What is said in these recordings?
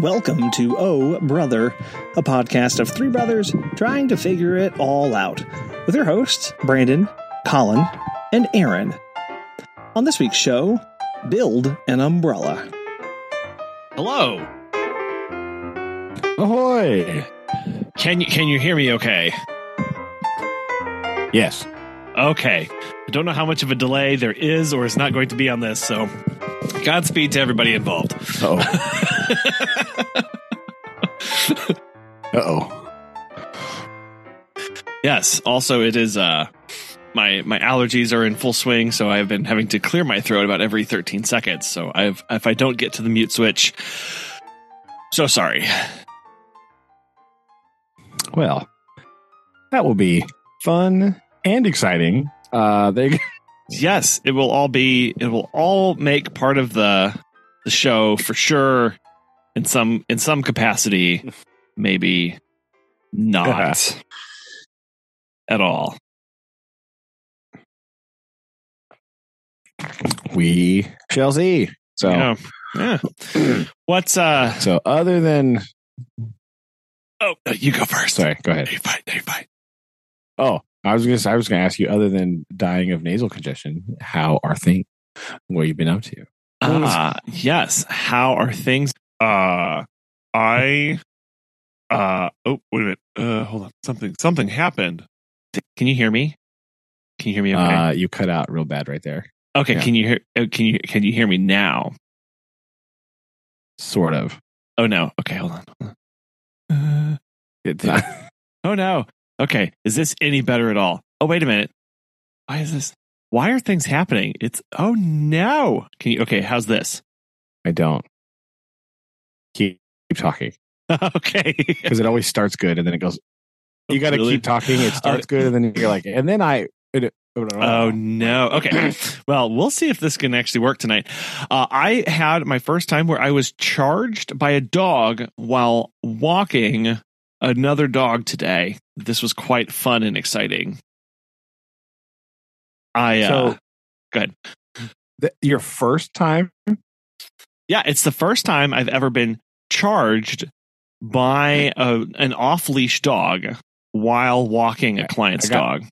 Welcome to Oh Brother, a podcast of three brothers trying to figure it all out, with your hosts, Brandon, Collin, and Aaron. On this week's show, build an umbrella. Hello. Ahoy! Can you can you hear me okay? Yes. Okay. I don't know how much of a delay there is or is not going to be on this, so Godspeed to everybody involved. Uh oh. oh. Yes. Also, it is uh my my allergies are in full swing, so I've been having to clear my throat about every 13 seconds. So I've if I don't get to the mute switch, so sorry. Well, that will be fun and exciting. Uh, they Yes, it will all be it will all make part of the the show for sure in some in some capacity, maybe not at all. we shall see. So, Yeah. Yeah. What's uh so other than oh uh, you go first. sorry, go ahead. You fight, you fight. Oh, I was gonna. say- I was gonna ask you. Other than dying of nasal congestion, how are things? What you been up to? What was- Ah, yes. How are things? Uh, I, uh, oh, wait a minute. Uh, hold on. Something, something happened. Can you hear me? Can you hear me? Okay. Uh, you cut out real bad right there. okay. yeah. Can you hear? uh, Can you can you hear me now? Sort of. Oh no. Okay. Hold on. Hold on. Uh, It's not. oh no. Okay. Is this any better at all? Oh wait a minute. Why is this? Why are things happening? It's oh no. Can you? Okay. How's this? I don't. Keep, keep talking okay. because it always starts good and then it goes. You got to Really? keep talking. It starts good and then you're like, and then I. It, Oh no. Okay. well, we'll see if this can actually work tonight. Uh, I had my first time where I was charged by a dog while walking another dog today. This was quite fun and exciting. I uh, So- go ahead. Th- your first time. Yeah, it's the first time I've ever been charged by a, an off leash dog while walking a client's I got- dog.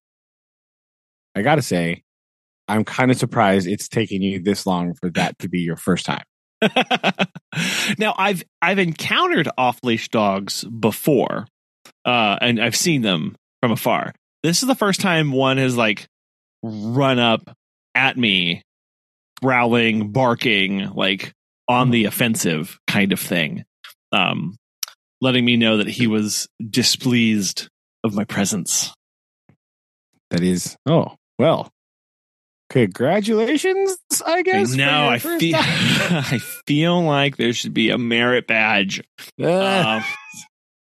I got to say, I'm kind of surprised it's taken you this long for that to be your first time. now I've I've encountered off leash dogs before, uh, and I've seen them from afar. This is the first time one has like run up at me, growling, barking, like on the offensive kind of thing, um, letting me know that he was displeased of my presence. That is. Oh well. Congratulations, I guess. no, I feel. I feel like there should be a merit badge Uh,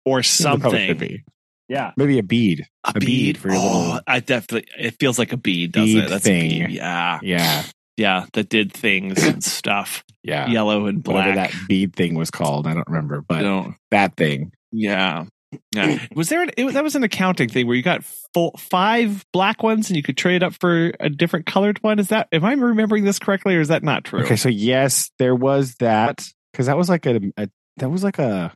or something. be. Yeah, Maybe a bead. a, a bead, bead for your oh, little- I definitely. It feels like a bead, doesn't Bead it? That's thing. a bead. Yeah, Yeah, yeah. That did things and stuff. yeah. Yellow and Whatever black. that bead thing was called, I don't remember, but don't. that thing. Yeah. Yeah. Was there? An, it, was- that was an accounting thing where you got full, five black ones and you could trade up for a different colored one. Is that? Am I remembering this correctly, or is that not true? Okay, so yes, there was that because that was like a, a that was like a.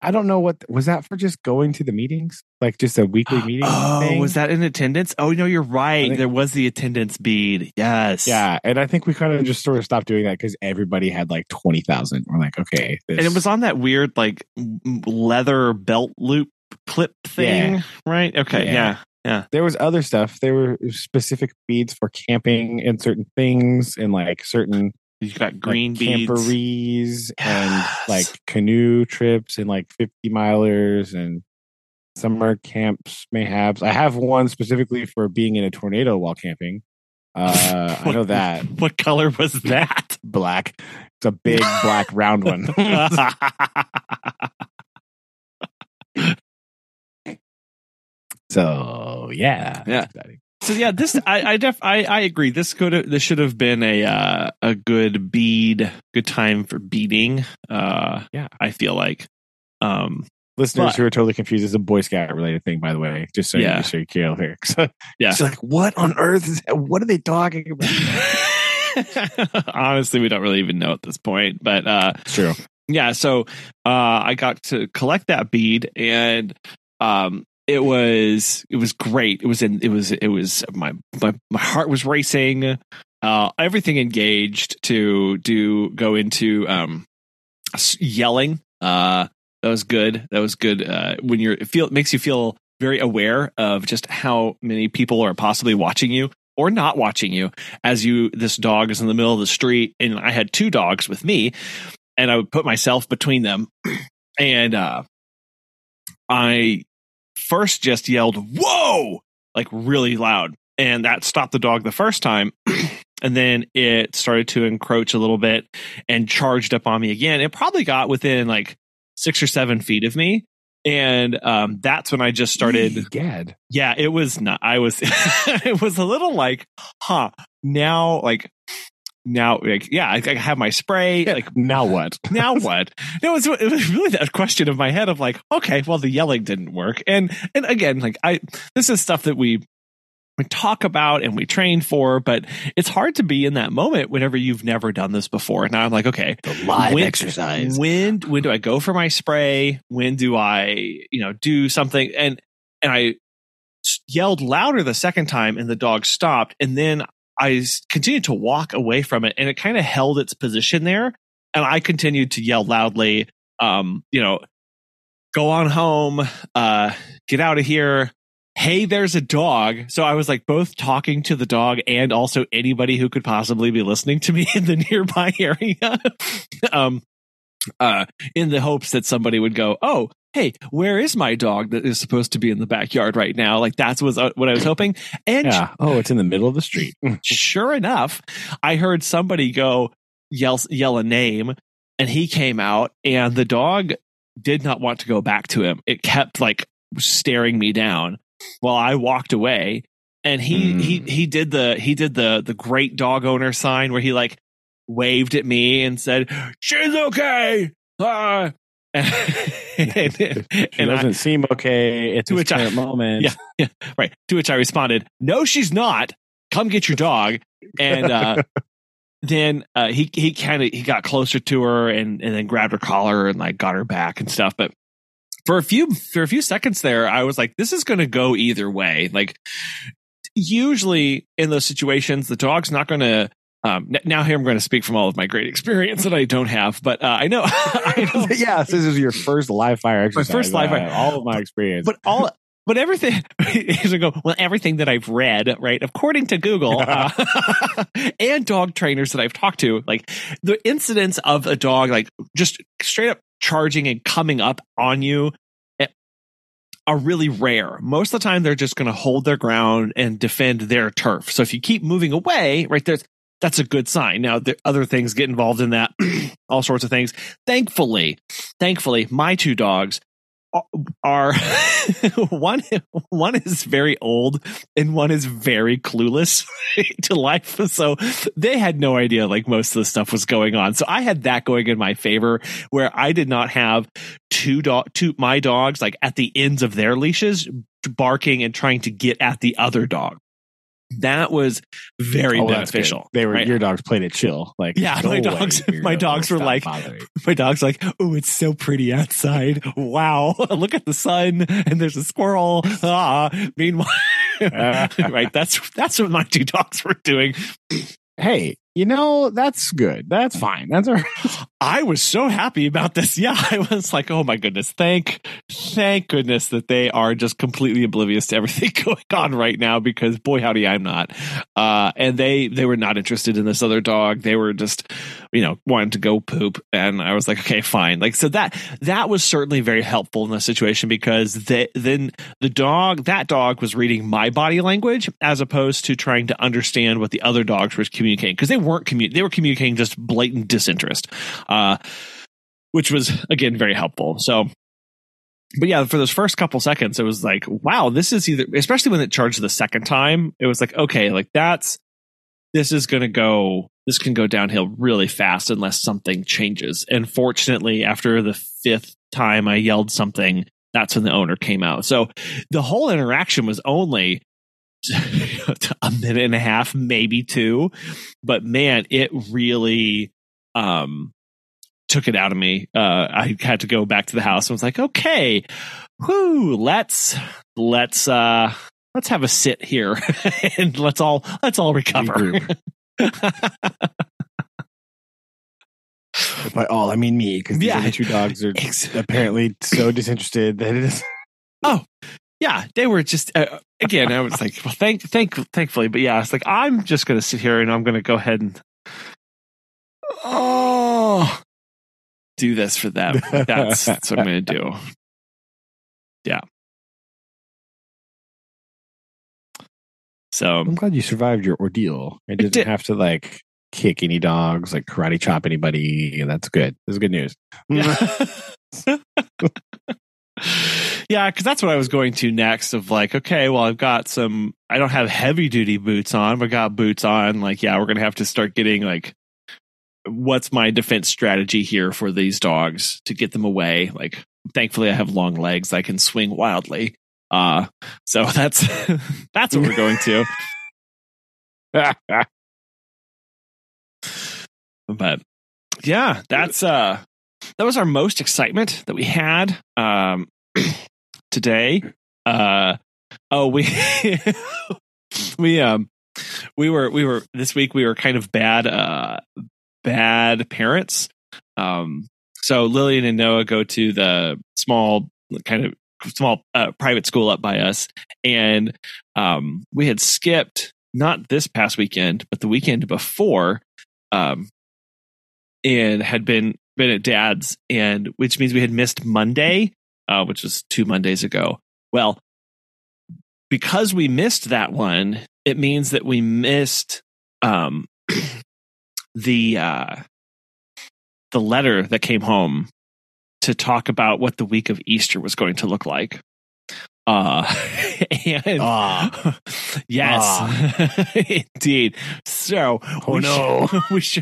I don't know what was that for. Just going to the meetings, like just a weekly meeting. Oh, thing? was that in attendance? Oh no, you're right. think- there was the attendance bead. Yes. Yeah, and I think we kind of just sort of stopped doing that because everybody had like twenty thousand. We're like, okay, this, And it was on that weird like leather belt loop clip thing, right? Okay, Yeah. yeah. there was other stuff. There were specific beads for camping and certain things, and like certain You got green like, beads. camporees and like canoe trips and like 50 milers and summer camps mayhaps i have one specifically for being in a tornado while camping uh i know that What color was that? black it's a big black round one so yeah Yeah. exciting. So yeah, this I I def I, I agree. This could have this should have been a uh, a good bead, good time for beading. Uh, Yeah. I feel like. Um, listeners But- who are totally confused is a boy scout related thing by the way just so Yeah. you so you can here so Yeah. she's like what on earth is that? what are they talking about Honestly, we don't really even know at this point, but uh, It's true. yeah so uh i got to collect that bead and um it was it was great. It was in it was it was my my, my heart was racing. Uh everything engaged to do go into um yelling. Uh that was good. That was good uh when you're it feel it makes you feel very aware of just how many people are possibly watching you or not watching you as you this dog is in the middle of the street and i had two dogs with me and I would put myself between them. And uh, I first just yelled, Whoa! like really loud. And that stopped the dog the first time. and then it started to encroach a little bit and charged up on me again. It probably got within like six or seven feet of me. And um, that's when I just started Gad. yeah, it was not. I was. it was a little like, huh? Now, like, now, like, yeah, I, I have my spray. Like, now what? now what? It was. It was really that question of my head of like, okay, well, the yelling didn't work, and and again, like, I this is stuff that we we talk about and we train for, but it's hard to be in that moment whenever you've never done this before. Now I'm like, okay, The live When- exercise. when when do I go for my spray? When do I, you know, do something? And and I yelled louder the second time, and the dog stopped. And then I continued to walk away from it, and it kind of held its position there. And I continued to yell loudly, um, you know, go on home, uh, get out of here. Hey, there's a dog. So I was like both talking to the dog and also anybody who could possibly be listening to me in the nearby area. um, uh, in the hopes that somebody would go, "Oh, hey, where is my dog that is supposed to be in the backyard right now?" Like that's was uh, what I was hoping. And Yeah. Oh, it's in the middle of the street. sure enough, I heard somebody go yell yell a name, and he came out, and the dog did not want to go back to him. It kept like staring me down while I walked away. And he Hmm. he he did the he did the the great dog owner sign where he like waved at me and said, "She's okay." Uh, and, She and I- doesn't seem okay at To this which I- current moment. Yeah. right. To which I responded, "No, she's not. Come get your dog." And uh, then uh, he he kind of he got closer to her and and then grabbed her collar and like got her back and stuff. But for a few for a few seconds there, I was like, "This is going to go either way." Like usually in those situations, the dog's not going to. Um, now here I'm going to speak from all of my great experience that I don't have, but uh, I know, I know yeah, so this is your first live fire exercise. My first live fire. All of my experience. but all but everything here's I go well everything that i've read right according to google uh, and dog trainers that i've talked to like the incidents of a dog like just straight up charging and coming up on you eh, are really rare most of the time they're just going to hold their ground and defend their turf so if you keep moving away right there's that's a good sign. Now, there, other things get involved in that, all sorts of things. Thankfully, thankfully, my two dogs are one one is very old and one is very clueless to life so they had no idea like most of the stuff was going on so i had that going in my favor where i did not have two dog two my dogs like at the ends of their leashes barking and trying to get at the other dog that was very Oh, beneficial They were right? your dogs played it chill. Like Yeah, my dogs- my dogs were like- my dog's like, oh, it's so pretty outside. Wow. Look at the sun and there's a squirrel. Ah. Meanwhile, right. That's, that's what my two dogs were doing. Hey, you know that's good. That's fine. That's all right. I was so happy about this. Yeah. I was like, oh my goodness. Thank, thank goodness that they are just completely oblivious to everything going on right now because boy, howdy, I'm not. Uh, and they, they were not interested in this other dog. They were just, you know, wanted to go poop. And I was like, okay, fine. Like, so that, that was certainly very helpful in the situation because then the dog, that dog was reading my body language as opposed to trying to understand what the other dogs were communicating because they weren't commu- they were communicating just blatant disinterest, uh, which was again very helpful. So, but yeah, for those first couple seconds, it was like, wow, this is either, especially when it charged the second time, it was like, okay, like that's, this is going to go, this can go downhill really fast unless something changes. And fortunately, after the fifth time I yelled something, that's when the owner came out. So the whole interaction was only a minute and a half, maybe two. But man, it really um took it out of me. Uh I had to go back to the house and was like, okay, whoo, let's let's uh let's have a sit here and let's all let's all recover. By all, I mean me, because Yeah. the other two dogs are apparently so disinterested that it is. Oh, yeah, they were just uh, again. I was like, well, thank, thank, thankfully, but yeah, it's like I'm just going to sit here and I'm going to go ahead and oh, do this for them. That's that's what I'm going to do. Yeah. So I'm glad you survived your ordeal. It didn't did. have to like kick any dogs, like karate chop anybody. That's good. This is good news. yeah, yeah, because that's what I was going to next. Of like, okay, well, I've got some. I don't have heavy duty boots on, but got boots on. Like, yeah, we're gonna have to start getting like, what's my defense strategy here for these dogs to get them away? Like, thankfully, I have long legs. I can swing wildly. Uh so that's that's what we're going to. but yeah that's uh that was our most excitement that we had um today uh oh we we um we were we were this week we were kind of bad uh bad parents um so lillian and noah go to the small kind of small uh, private school up by us. And um we had skipped not this past weekend but the weekend before um and had been been at dad's and which means we had missed monday uh which was two mondays ago. Well because we missed that one it means that we missed um the uh the letter that came home to talk about what the week of easter was going to look like uh and Ah. yes indeed so Oh, we no. sh- we sh-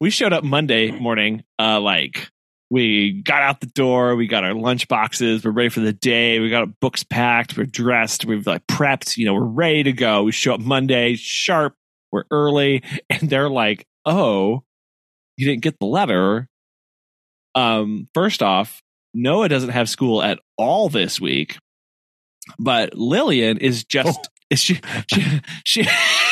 we showed up Monday morning. Uh, like we got out the door, we got our lunch boxes, we're ready for the day. We got our books packed, we're dressed, we've like prepped. You know, we're ready to go. We show up Monday sharp. We're early, and they're like, "Oh, you didn't get the letter." Um, first off, Noah doesn't have school at all this week, but Lillian is just. Is she, she, she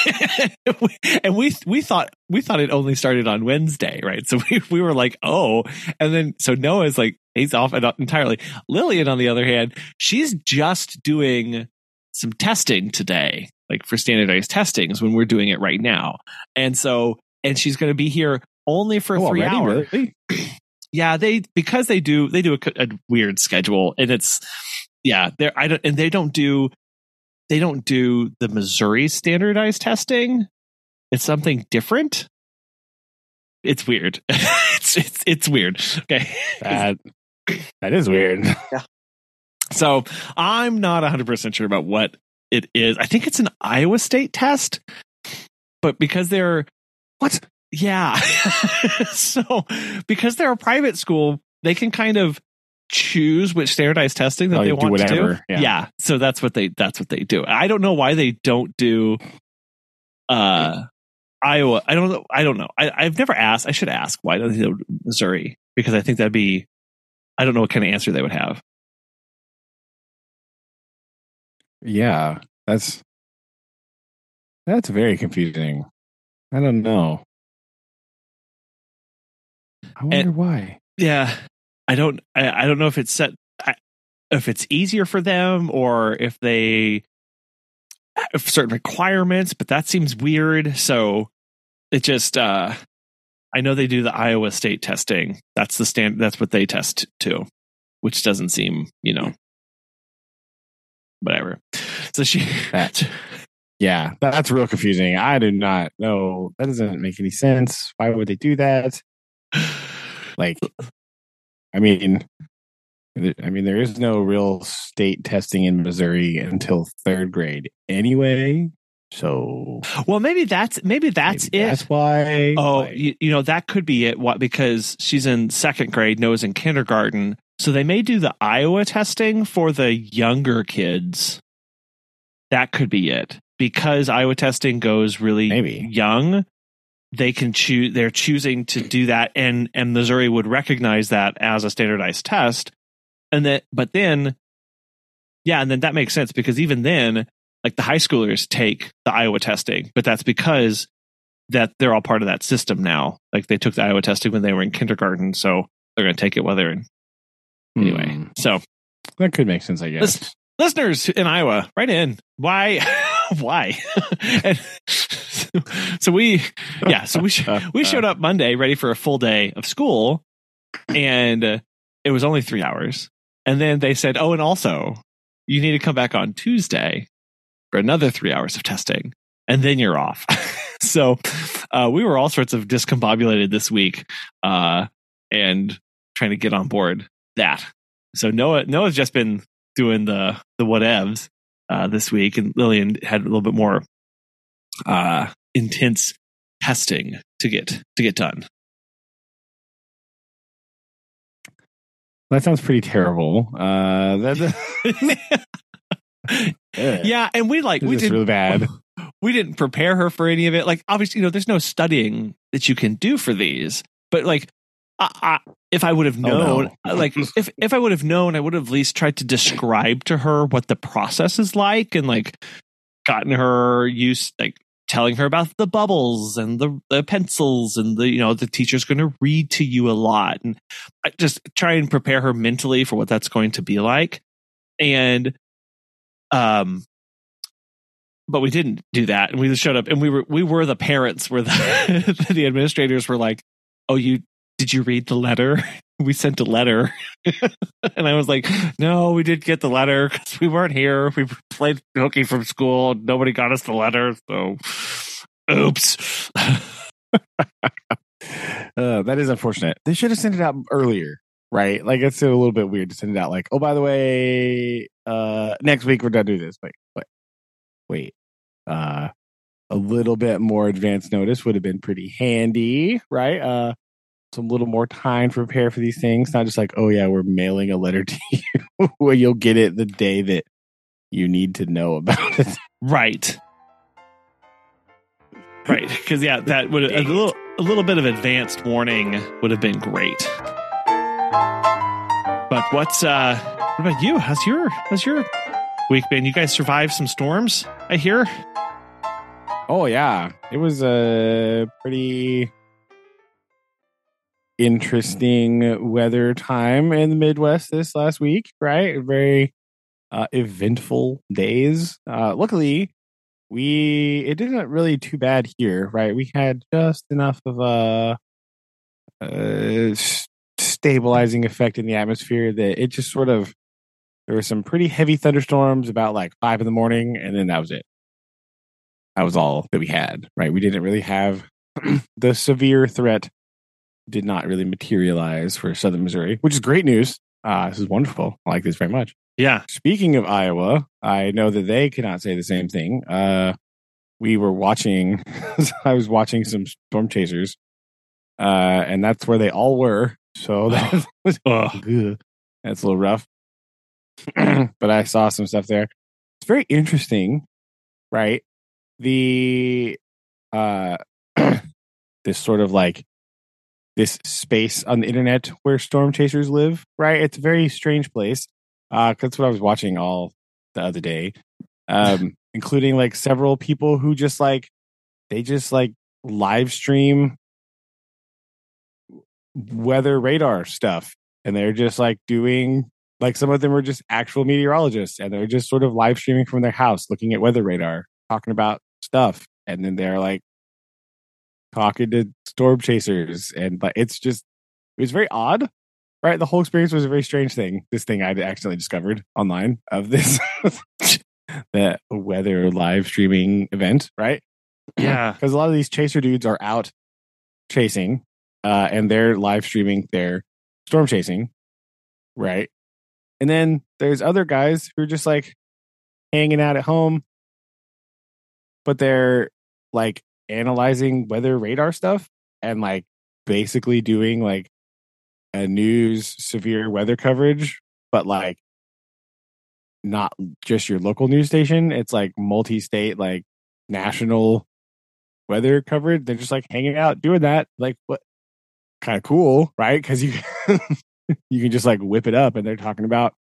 and we we thought we thought it only started on Wednesday, right? So we we were like, oh, and then so Noah's like he's off entirely. Lillian, on the other hand, she's just doing some testing today, like for standardized testings when we're doing it right now, and so and she's going to be here only for Oh, three already? hours. Really? Yeah, they because they do they do a, a weird schedule, and it's yeah, they're I don't and they don't do they don't do the Missouri standardized testing. It's something different. It's weird. it's, it's it's weird. Okay. That that is weird. So I'm not 100% sure about what it is. I think it's an Iowa State test, but because they're What? Yeah. so because they're a private school, they can kind of choose which standardized testing that Oh, they want to do. whatever, yeah. So that's what they that's what they do. I don't know why they don't do uh Iowa. I don't know. I don't know. I, I've never asked. I should ask why don't they do Missouri? Because I think that'd be I don't know what kind of answer they would have. Yeah, that's that's very confusing. I don't know. I wonder And- why. Yeah, I don't. I, I don't know if it's set. I, if it's easier for them or if they have certain requirements, but that seems weird. So it just. uh I know they do the Iowa State testing. That's the stand. That's what they test to, which doesn't seem, you know, whatever. So she. That- Yeah, that's real confusing. I do not know. That doesn't make any sense. Why would they do that? Like, I mean, I mean, there is no real state testing in Missouri until third grade anyway. So well, maybe that's maybe that's maybe it. That's why. Oh, like, you, you know that could be it. What because she's in second grade, Noah's in kindergarten, so they may do the Iowa testing for the younger kids. That could be it. because Iowa testing goes really Maybe. young, they can choose. They're choosing to do that, and and Missouri would recognize that as a standardized test, and that. But then, yeah, and then that makes sense because even then, like the high schoolers take the Iowa testing, but that's because that they're all part of that system now. Like they took the Iowa testing when they were in kindergarten, so they're going to take it while they're in anyway. Hmm. So that could make sense, I guess. Listen- listeners in Iowa, write in. Why? Why? and so we, yeah, so we sh- we showed up Monday ready for a full day of school, and uh, it was only three hours. And then they said, "Oh, and also, you need to come back on Tuesday for another three hours of testing, and then you're off." so uh, we were all sorts of discombobulated this week, uh, and trying to get on board that. So Noah Noah's just been doing the the whatevs uh, this week, and Lillian had a little bit more uh, intense testing to get to get done. That sounds pretty terrible. Uh, that, yeah, and we like This we did really bad. we didn't prepare her for any of it. Like obviously, you know, there's no studying that you can do for these, but like. I, I, if I would have Oh, no. known, like if if I would have known, I would have at least tried to describe to her what the process is like, and like gotten her used, like telling her about the bubbles and the, the pencils, and the you know the teacher's going to read to you a lot, and I just try and prepare her mentally for what that's going to be like, and um, but we didn't do that, and we just showed up, and we were we were the parents, where the the administrators were like, "Oh, you did you read the letter? We sent a letter." and I was like, "No, we did get the letter because we weren't here. We played hooky from school. Nobody got us the letter, so oops." Uh, that is unfortunate. They should have sent it out earlier, right? Like it's a little bit weird to send it out like, oh, by the way, uh, next week we're done do this. Wait, wait, wait. Uh, a little bit more advanced notice would have been pretty handy, right? Uh, some little more time to prepare for these things. Not just like, oh yeah, we're mailing a letter to you where you'll get it the day that you need to know about it. Right. Right, because yeah, that would a little a little bit of advanced warning would have been great. But what's uh what about you? How's your how's your week been? You guys survived some storms, I hear. Oh yeah, it was a pretty interesting weather time in the Midwest this last week. Right, very uh, eventful days. Uh, luckily, we it didn't really too bad here. Right, we had just enough of a stabilizing effect in the atmosphere that it just sort of there were some pretty heavy thunderstorms about like five in the morning, and then that was it that was all that we had right we didn't really have the severe threat did not really materialize for southern missouri which is great news uh, this is wonderful i like this very much Yeah. speaking of iowa i know that they cannot say the same thing uh, we were watching i was watching some storm chasers uh, and that's where they all were so that was Ugh. Ugh. That's a little rough. but I saw some stuff there. It's very interesting, right? The uh this sort of like this space on the internet where storm chasers live, right? It's a very strange place. Uh 'cause that's what I was watching all the other day. Um including like several people who just like they just like live stream weather radar stuff and they're just like doing like some of them are just actual meteorologists and they're just sort of live streaming from their house looking at weather radar talking about stuff and then they're like talking to storm chasers and like it's just it was very odd right? The whole experience was a very strange thing this thing I'd accidentally discovered online of this the weather live streaming event right? Yeah. because a lot of these chaser dudes are out chasing uh, and they're live streaming their storm chasing right? And then there's other guys who are just like hanging out at home but they're like analyzing weather radar stuff and like basically doing like a news severe weather coverage but like not just your local news station. It's like multi-state, like national weather coverage. They're just like hanging out doing that. Like what? Kind of cool, right? Because you you can just like whip it up, and they're talking about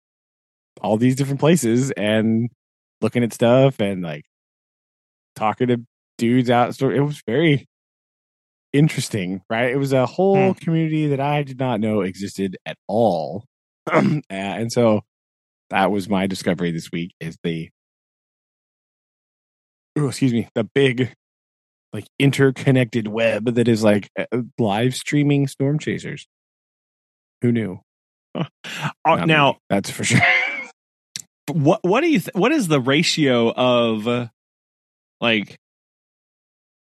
all these different places and looking at stuff and like talking to dudes out. So it was very interesting, right? It was a whole community that I did not know existed at all. and so that was my discovery this week is the oh, excuse me, the big like interconnected web that is like live streaming storm chasers. Who knew? Uh, now, me, that's for sure. what what do you th- what is the ratio of like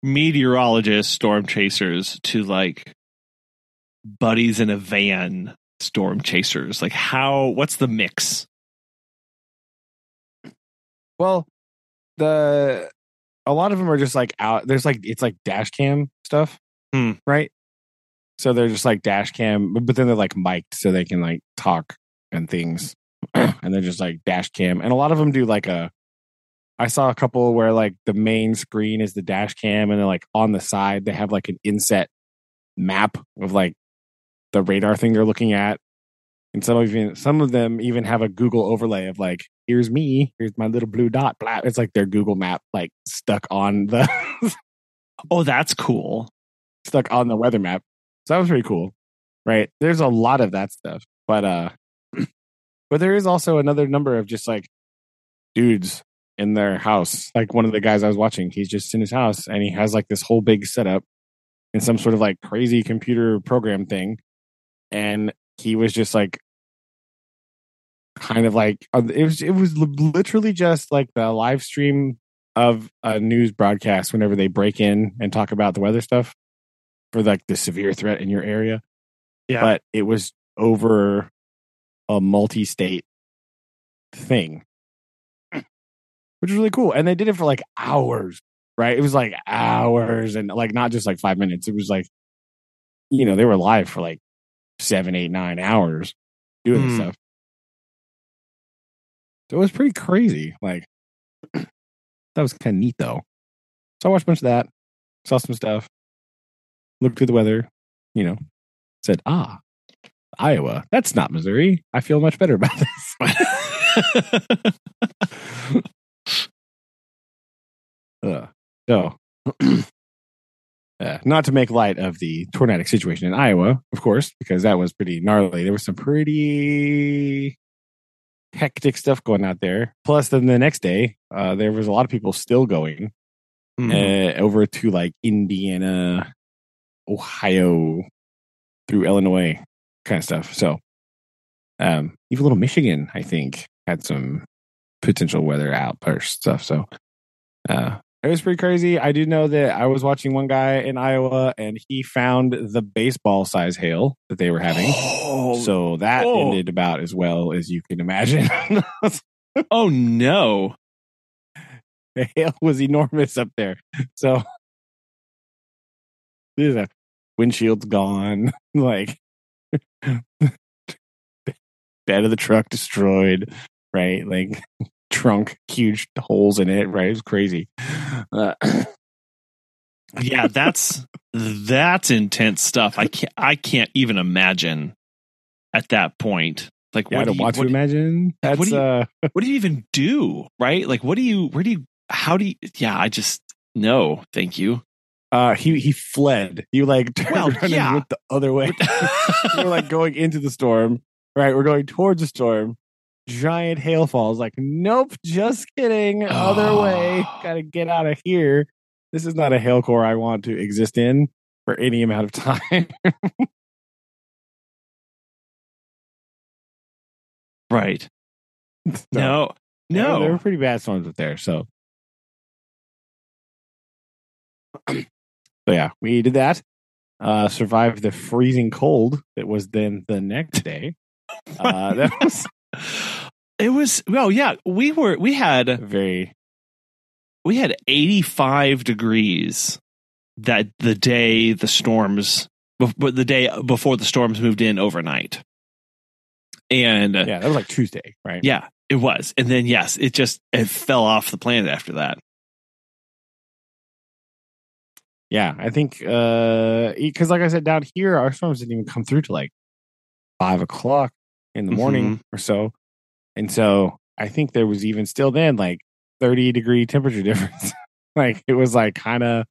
meteorologists storm chasers to like buddies in a van storm chasers like how what's the mix Well, the a lot of them are just like out. There's like it's like dash cam stuff, Hmm. right? So they're just like dash cam, but but then they're like mic'd so they can like talk and things, and they're just like dash cam. And a lot of them do like a. I saw a couple where like the main screen is the dash cam, and then like on the side they have like an inset map of like the radar thing they're looking at. And some of even some of them even have a Google overlay of like, here's me, here's my little blue dot. Blah. It's like their Google map like stuck on the oh that's cool stuck on the weather map. So that was pretty cool. Right. There's a lot of that stuff. But uh but there is also another number of just like dudes in their house. Like one of the guys I was watching, he's just in his house and he has like this whole big setup in some sort of like crazy computer program thing. And he was just like kind of like uh, it was it was literally just like the live stream of a news broadcast whenever they break in and talk about the weather stuff for like the severe threat in your area. Yeah. But it was over a multi-state thing. Which was really cool. And they did it for like hours, right? It was like hours and like not just like five minutes. It was like, you know, they were live for like seven, eight, nine hours doing this Hmm. stuff. So it was pretty crazy. Like that was kind of neat though. So I watched a bunch of that, saw some stuff, looked through the weather, you know, said, ah, Iowa, that's not Missouri. I feel much better about this. Uh, so, uh, not to make light of the tornadic situation in Iowa, of course, because that was pretty gnarly. There was some pretty hectic stuff going out there. Plus, then the next day, uh, there was a lot of people still going Mhm. uh, over to like Indiana, Ohio, through Illinois, kind of stuff. So, um, even little Michigan, I think, had some potential weather outburst stuff. So, uh, it was pretty crazy. I do know that I was watching one guy in Iowa, and he found the baseball size hail that they were having. oh, So that Oh. ended about as well as you can imagine. oh no the hail was enormous up there. So there's a windshield's gone, like bed of the truck destroyed, right? Like trunk, huge holes in it, right? It was crazy. Uh, yeah that's that's intense stuff i can't i can't even imagine at that point like yeah, I what, don't do you, want to what, imagine. That's what do you- uh, what do you even do right like what do you where do you how do you yeah i just no thank you uh, he he fled. You like turned Well, around yeah. and went the other way. we're like going into the storm, right? We're going towards the storm. Giant hail falls. Like, nope, just kidding. Other way. Oh. Got to get out of here. This is not a hail core I want to exist in for any amount of time. right So, no no there were pretty bad storms up there. So, so yeah, we did that. Uh, survived the freezing cold that was then the next day. Uh, that was it was well yeah we were we had very we had 85 degrees that the day the storms but the day before the storms moved in overnight and yeah. That was like Tuesday, right? yeah It was. And then yes, it just it fell off the planet after that. Yeah, I think uh because like I said, down here our storms didn't even come through to like five o'clock in the morning or so. And so I think there was even still then like 30 degree temperature difference. like it was like kind of,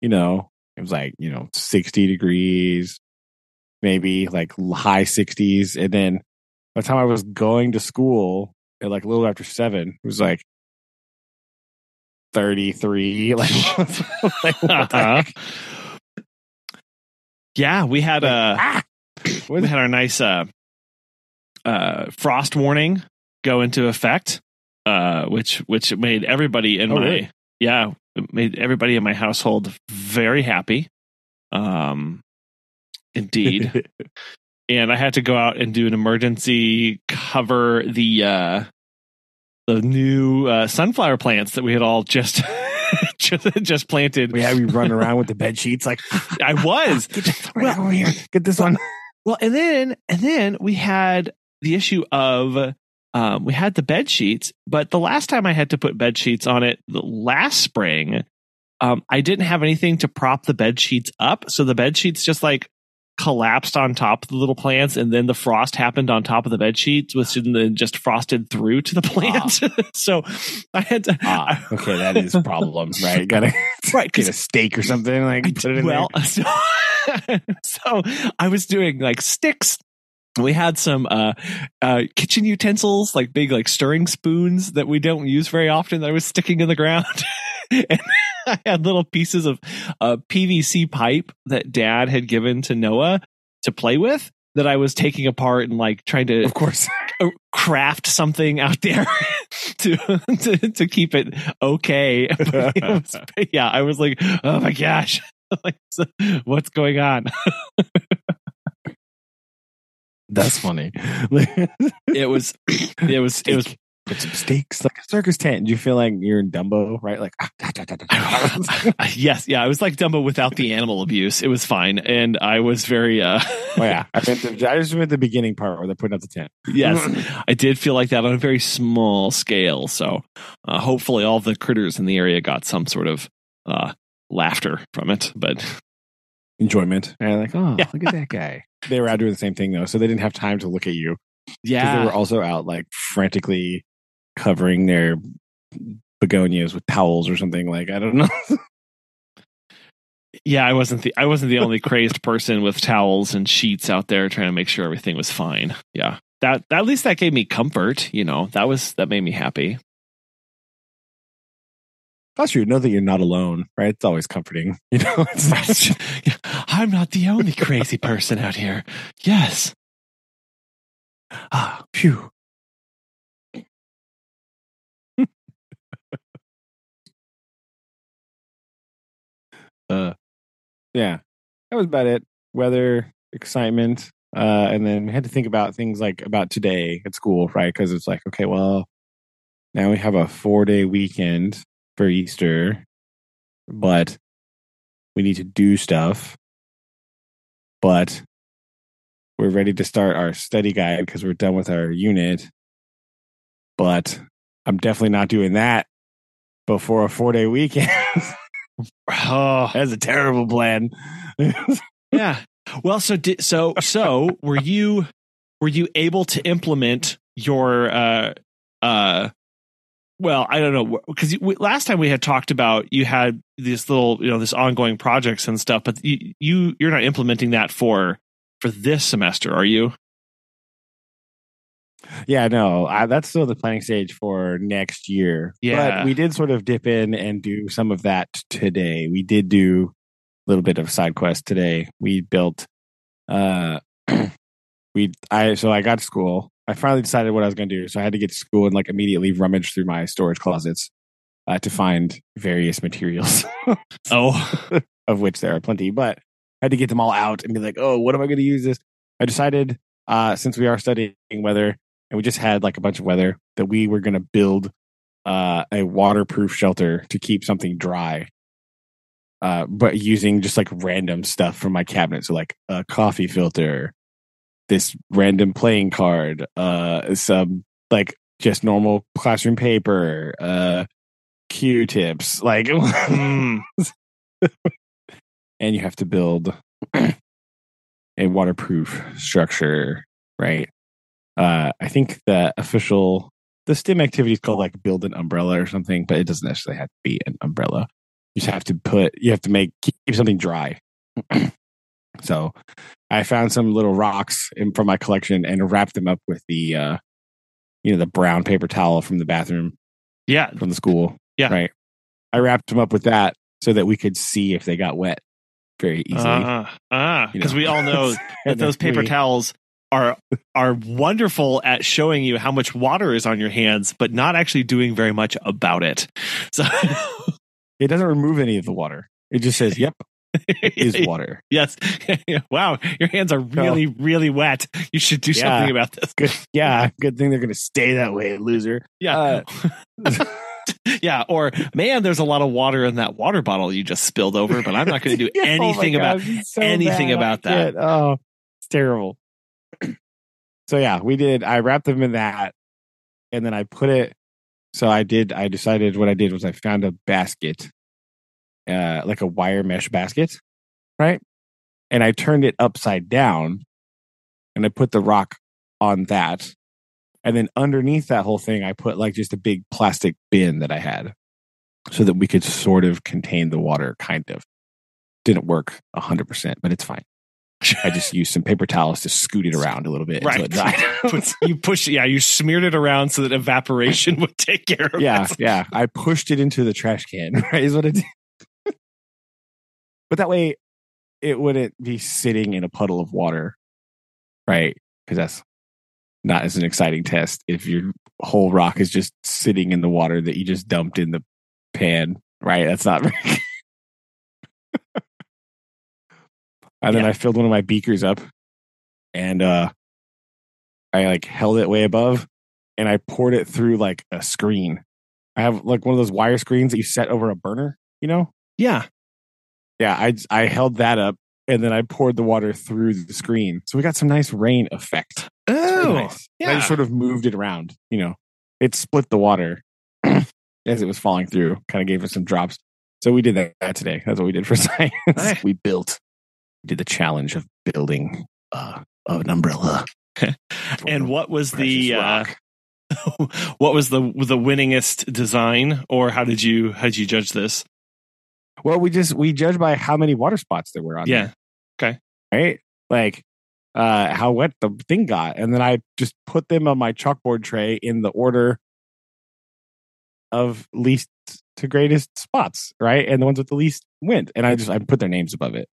you know, it was like, you know, 60 degrees, maybe like high 60s. And then by the time I was going to school at like a little after seven, it was like 33. Like, like Uh-huh. Yeah, we had a Ah! we had our nice uh uh frost warning go into effect uh which which made everybody in Oh, my really? yeah made everybody in my household very happy um indeed and i had to go out and do an emergency cover the uh the new uh sunflower plants that we had all just just, just planted we had we run around with the bed sheets like i was get this right over here. Get this one. Well, and then and then we had the issue of um, we had the bed sheets, but the last time I had to put bed sheets on it, the last spring, um, I didn't have anything to prop the bed sheets up, so the bed sheets just like collapsed on top of the little plants, and then the frost happened on top of the bed sheets, which then just frosted through to the plants. so I had to. Ah, okay, that is a problem, right? Gotta Right, get a stake or something, like I put it in well, there. so, so I was doing like sticks. We had some uh, uh, kitchen utensils, like big like stirring spoons that we don't use very often. That I was sticking in the ground, and I had little pieces of uh, PVC pipe that Dad had given to Noah to play with. That I was taking apart and like trying to Of course. uh, craft something out there to, to to keep it okay. It was- yeah, I was like, oh my gosh, like so- what's going on? That's funny. It was, it was, it was. Put some stakes like a circus tent. Do you feel like you're in Dumbo, right? Like, ah, da, da, da, yes, yeah, I was like Dumbo without the animal abuse. It was fine, and I was very, uh oh yeah, I meant the, I just meant the beginning part where they're putting up the tent. yes, I did feel like that on a very small scale. So, uh, hopefully, all the critters in the area got some sort of uh laughter from it. But enjoyment. And like, oh, Yeah. look at that guy. They were out doing the same thing though, so they didn't have time to look at you. yeah, they were also out like frantically covering their begonias with towels or something. Like, I don't know. yeah i wasn't the i wasn't the only crazed person with towels and sheets out there trying to make sure everything was fine yeah that at least that gave me comfort you know that was that made me happy Plus, you know that you're not alone, right? It's always comforting, you know. I'm not the only crazy person out here yes ah, phew. uh, yeah, that was about it. Weather, excitement, uh, and then we had to think about things like about today at school, right? Because it's like, okay, well, now we have a four day weekend for Easter, but we need to do stuff. But we're ready to start our study guide because we're done with our unit. But I'm definitely not doing that before a four day weekend. oh That's a terrible plan. yeah well so did so so were you were you able to implement your uh uh well i don't know because last time we had talked about you had this little you know this ongoing projects and stuff but you, you you're not implementing that for for this semester are you yeah, no, I, that's still the planning stage for next year. Yeah. But we did sort of dip in and do some of that today. We did do a little bit of side quest today. We built, uh, we, I, so I got to school. I finally decided what I was going to do. So I had to get to school and like immediately rummage through my storage closets uh, to find various materials. oh of which there are plenty, but I had to get them all out and be like, oh, what am I going to use this? I decided, uh, since we are studying weather and we just had like a bunch of weather, that we were going to build uh, a waterproof shelter to keep something dry. Uh, but using just like random stuff from my cabinet. So, like a coffee filter, this random playing card, uh, some like just normal classroom paper, uh, Q-tips, like, and you have to build a waterproof structure, right? Uh, I think the official the STEM activity is called like build an umbrella or something, but it doesn't necessarily have to be an umbrella. You just have to put you have to make keep something dry. so I found some little rocks in, from my collection and wrapped them up with the uh you know the brown paper towel from the bathroom Yeah. from the school. Yeah. Right. I wrapped them up with that so that we could see if they got wet very easily. Uh, uh, You because we all know that those paper we- towels are are wonderful at showing you how much water is on your hands, but not actually doing very much about it. So It doesn't remove any of the water. It just says, "Yep, is water." yes. wow, your hands are really, really wet. You should do Yeah. something about this. Good. Yeah, good thing they're going to stay that way, loser. Yeah. Uh, yeah. Or man, there's a lot of water in that water bottle you just spilled over, but I'm not going to do oh anything about so anything bad. about that. Oh, it's terrible. so yeah, we did. I wrapped them in that, and then I put it. So I did. I decided what I did was I found a basket, uh, like a wire mesh basket, right? And I turned it upside down, and I put the rock on that, and then underneath that whole thing, I put like just a big plastic bin that I had, so that we could sort of contain the water, kind of didn't work 100%, but it's fine. I just used some paper towels to scoot it around a little bit until Right. You push, it. yeah, you smeared it around so that evaporation would take care of yeah, it. Yeah. Yeah. I pushed it into the trash can, right? Is what I did. But that way it wouldn't be sitting in a puddle of water, right? Because that's not as an exciting test if your whole rock is just sitting in the water that you just dumped in the pan, right? That's not very And then Yeah. I filled one of my beakers up and uh I like held it way above and I poured it through like a screen. I have like one of those wire screens that you set over a burner, you know? Yeah. Yeah, I I held that up and then I poured the water through the screen. So we got some nice rain effect. Oh, nice. I just sort of moved it around, you know. It split the water as it was falling through, kind of gave us some drops. So we did that, that today. That's what we did for science. Nice. we built, we did the challenge of building uh, an umbrella. And what was the uh, what was the the winningest design, or how did you how did you judge this? Well, we just we judge by how many water spots there were on Yeah. there, right? Like uh how wet the thing got. And then I just put them on my chalkboard tray in the order of least to greatest spots, right? And the ones with the least wind, And I just I put their names above it.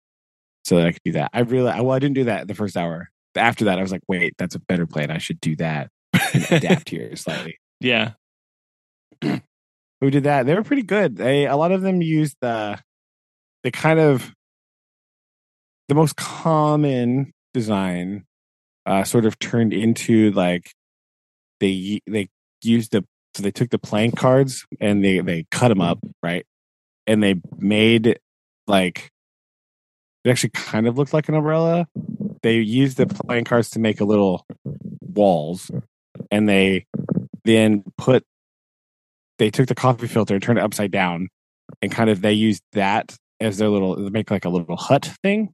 So that I could do that. I really well, I didn't do that the first hour. After that, I was like, wait, that's a better plan. I should do that and adapt here slightly. yeah. who did that. They were pretty good. They a lot of them used the the kind of the most common design uh sort of turned into like they they used the so they took the playing cards and they they cut them up right and they made like it actually kind of looked like an umbrella they used the playing cards to make a little walls and they then put they took the coffee filter and turned it upside down and kind of they used that as their little they make like a little hut thing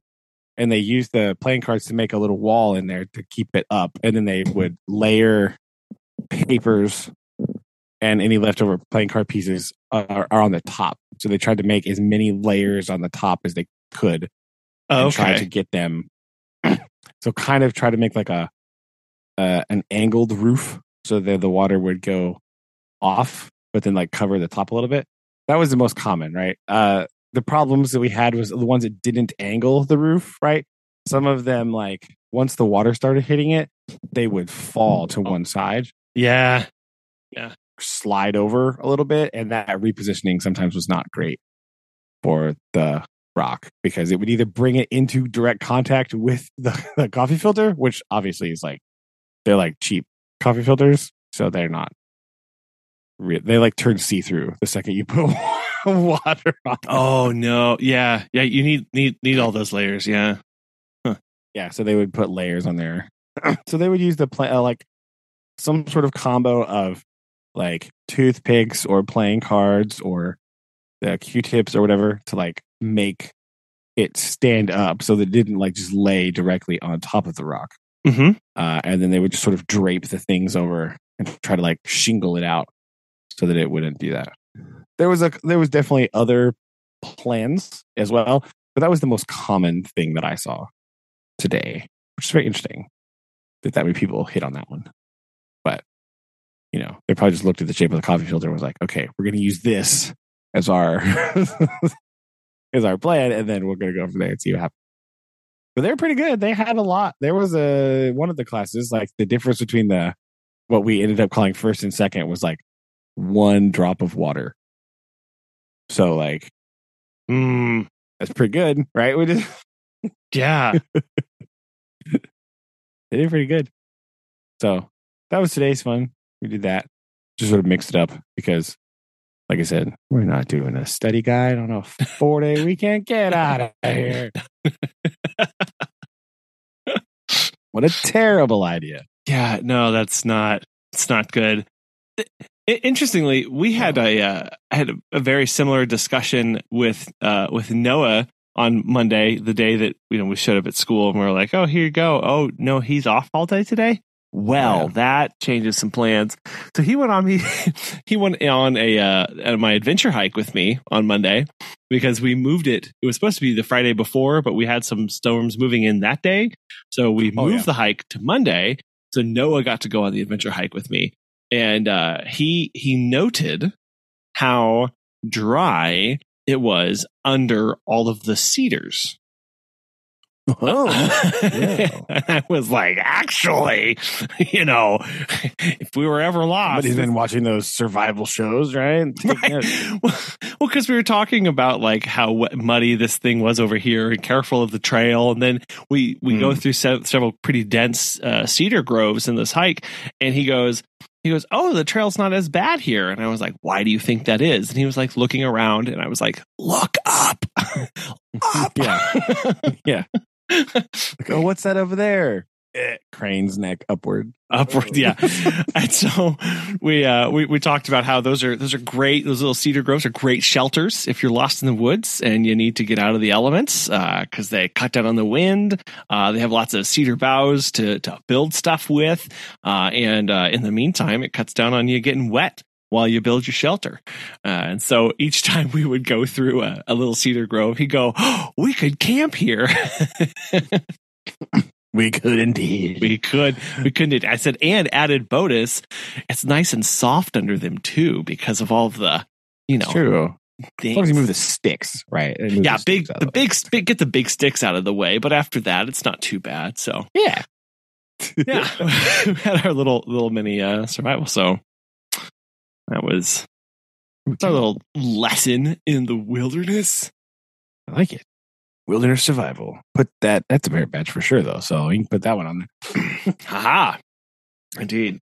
and they used the playing cards to make a little wall in there to keep it up and then they would layer papers and any leftover playing card pieces are, are on the top. So they tried to make as many layers on the top as they could and try to get them. So kind of try to make like a uh, an angled roof so that the water would go off but then like cover the top a little bit. That was the most common right? Uh the problems that we had was the ones that didn't angle the roof right? Some of them like once the water started hitting it they would fall to one side. Yeah. Yeah. Slide over a little bit and that repositioning sometimes was not great for the rock because it would either bring it into direct contact with the, the coffee filter which obviously is like they're like cheap coffee filters so they're not re- they like turn see-through the second you put water on them. Oh no. Yeah. Yeah. You need need need all those layers. Yeah. yeah so they would put layers on there so they would use the pla- uh, like some sort of combo of like toothpicks or playing cards or the Q-tips or whatever to like make it stand up so that it didn't like just lay directly on top of the rock. Mm-hmm. Uh, and then they would just sort of drape the things over and try to like shingle it out so that it wouldn't do that. There was a there was definitely other plans as well, but that was the most common thing that I saw today, which is very interesting that that many people hit on that one. But you know, they probably just looked at the shape of the coffee filter and was like, okay, we're going to use this as our as our plan, and then we're going to go from there and see what happens. But they're pretty good. They had a lot. There was a one of the classes like the difference between the what we ended up calling first and second was like one drop of water. So like Mm, that's pretty good, right? We just yeah. they did pretty good. So that was today's fun. We did that. Just sort of mixed it up because, like I said, we're not doing a study guide on a four day weekend. Get out of here. what a terrible idea. Yeah, no, that's not. It's not good. Interestingly, we had a uh, had a, very similar discussion with uh, with Noah on Monday, the day that you know we showed up at school, and we are like, "Oh, here you go. Oh, no, he's off all day today." Well, Yeah. that changes some plans. So he went on me. he went on a uh, my adventure hike with me on Monday because we moved it. It was supposed to be the Friday before, but we had some storms moving in that day, so we Oh, moved yeah. the hike to Monday. So Noah got to go on the adventure hike with me, and uh, he he noted how dry it was under all of the cedars. Oh, yeah. I was like, actually, you know, if we were ever lost, But he's been watching those survival shows, right? Right. Well, because we were talking about like how wet- muddy this thing was over here, and careful of the trail, and then we we go Hmm. through se- several pretty dense uh, cedar groves in this hike, and he goes. He goes, Oh, the trail's not as bad here. And I was like, Why do you think that is? And he was like looking around, and I was like, Look up. up. Yeah. Yeah. Like, oh, what's that over there? Eh, crane's neck upward. upward yeah and so we uh we, we talked about how those are those are great those little cedar groves are great shelters if you're lost in the woods and you need to get out of the elements uh because they cut down on the wind uh they have lots of cedar boughs to to build stuff with uh and uh in the meantime it cuts down on you getting wet while you build your shelter. Uh, and so each time we would go through a, a little cedar grove, he'd go, oh, We could camp here. We could indeed. we could we couldn't i said and added bonus it's nice and soft under them too because of all of the you know It's true. As long as you move the sticks, right? Yeah the big the of way. big get the big sticks out of the way but after that it's not too bad so Yeah. yeah we had our little little mini uh survival so that was it's our little lesson in the wilderness I like it. Wilderness survival. Put that. That's a merit badge for sure, though. So you can put that one on there. haha indeed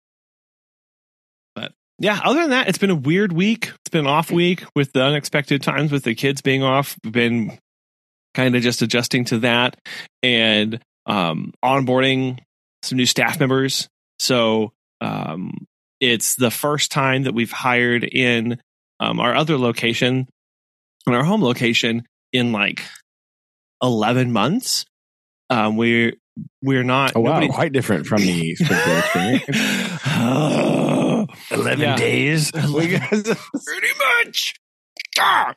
but yeah other than that it's been a weird week it's been an off week with the unexpected times with the kids being off we've been kind of just adjusting to that and um onboarding some new staff members so um it's the first time that we've hired in um, our other location in our home location in like 11 months um we're we're not Oh wow, quite different from the Springfield experience. Eleven Yeah. days. pretty much. Ah.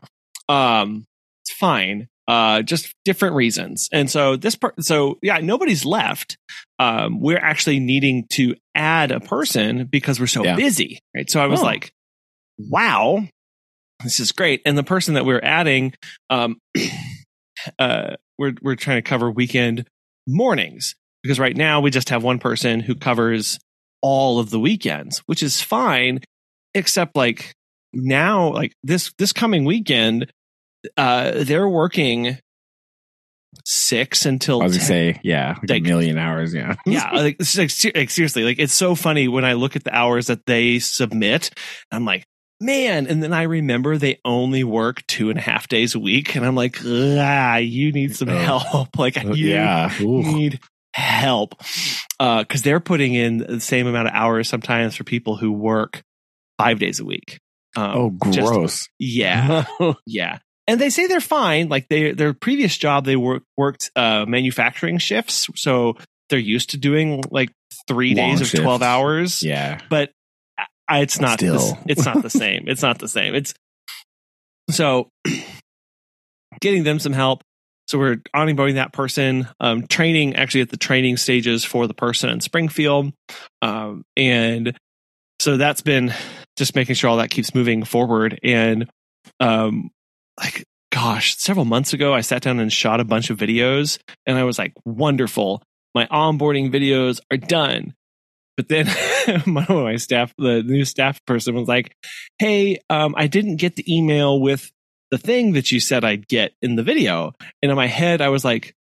Um, it's fine. Uh, just different reasons. And so this part, so yeah, nobody's left. Um, we're actually needing to add a person because we're so Yeah. busy, right? So I was Oh. like, wow, this is great. And the person that we're adding, um, uh, we're we're trying to cover weekend mornings because right now we just have one person who covers all of the weekends, which is fine, except like now, like this this coming weekend, uh, they're working six until I was gonna say, yeah, like a million hours. Yeah, yeah, like, like, like seriously, like it's so funny when I look at the hours that they submit. I'm like, man, and then I remember they only work two and a half days a week, and I'm like, ah, you need some help. Like, Uh, you yeah. Ooh. need help because they're putting in the same amount of hours sometimes for people who work five days a week. Um, oh, just- gross. yeah, yeah. And they say they're fine. Like they, their previous job, they work, worked uh, manufacturing shifts, so they're used to doing like three Long days of twelve hours. yeah. but I, it's not. the- it's not the same. It's not the same. It's so getting them some help. So we're onboarding that person, um, training actually at the training stages for the person in Springfield, um, and so that's been just making sure all that keeps moving forward. And um, like, gosh, several months ago, I sat down and shot a bunch of videos, and I was like, wonderful. My onboarding videos are done. But then one of my staff, the new staff person was like, Hey, um, I didn't get the email with the thing that you said I'd get in the video. And in my head, I was like,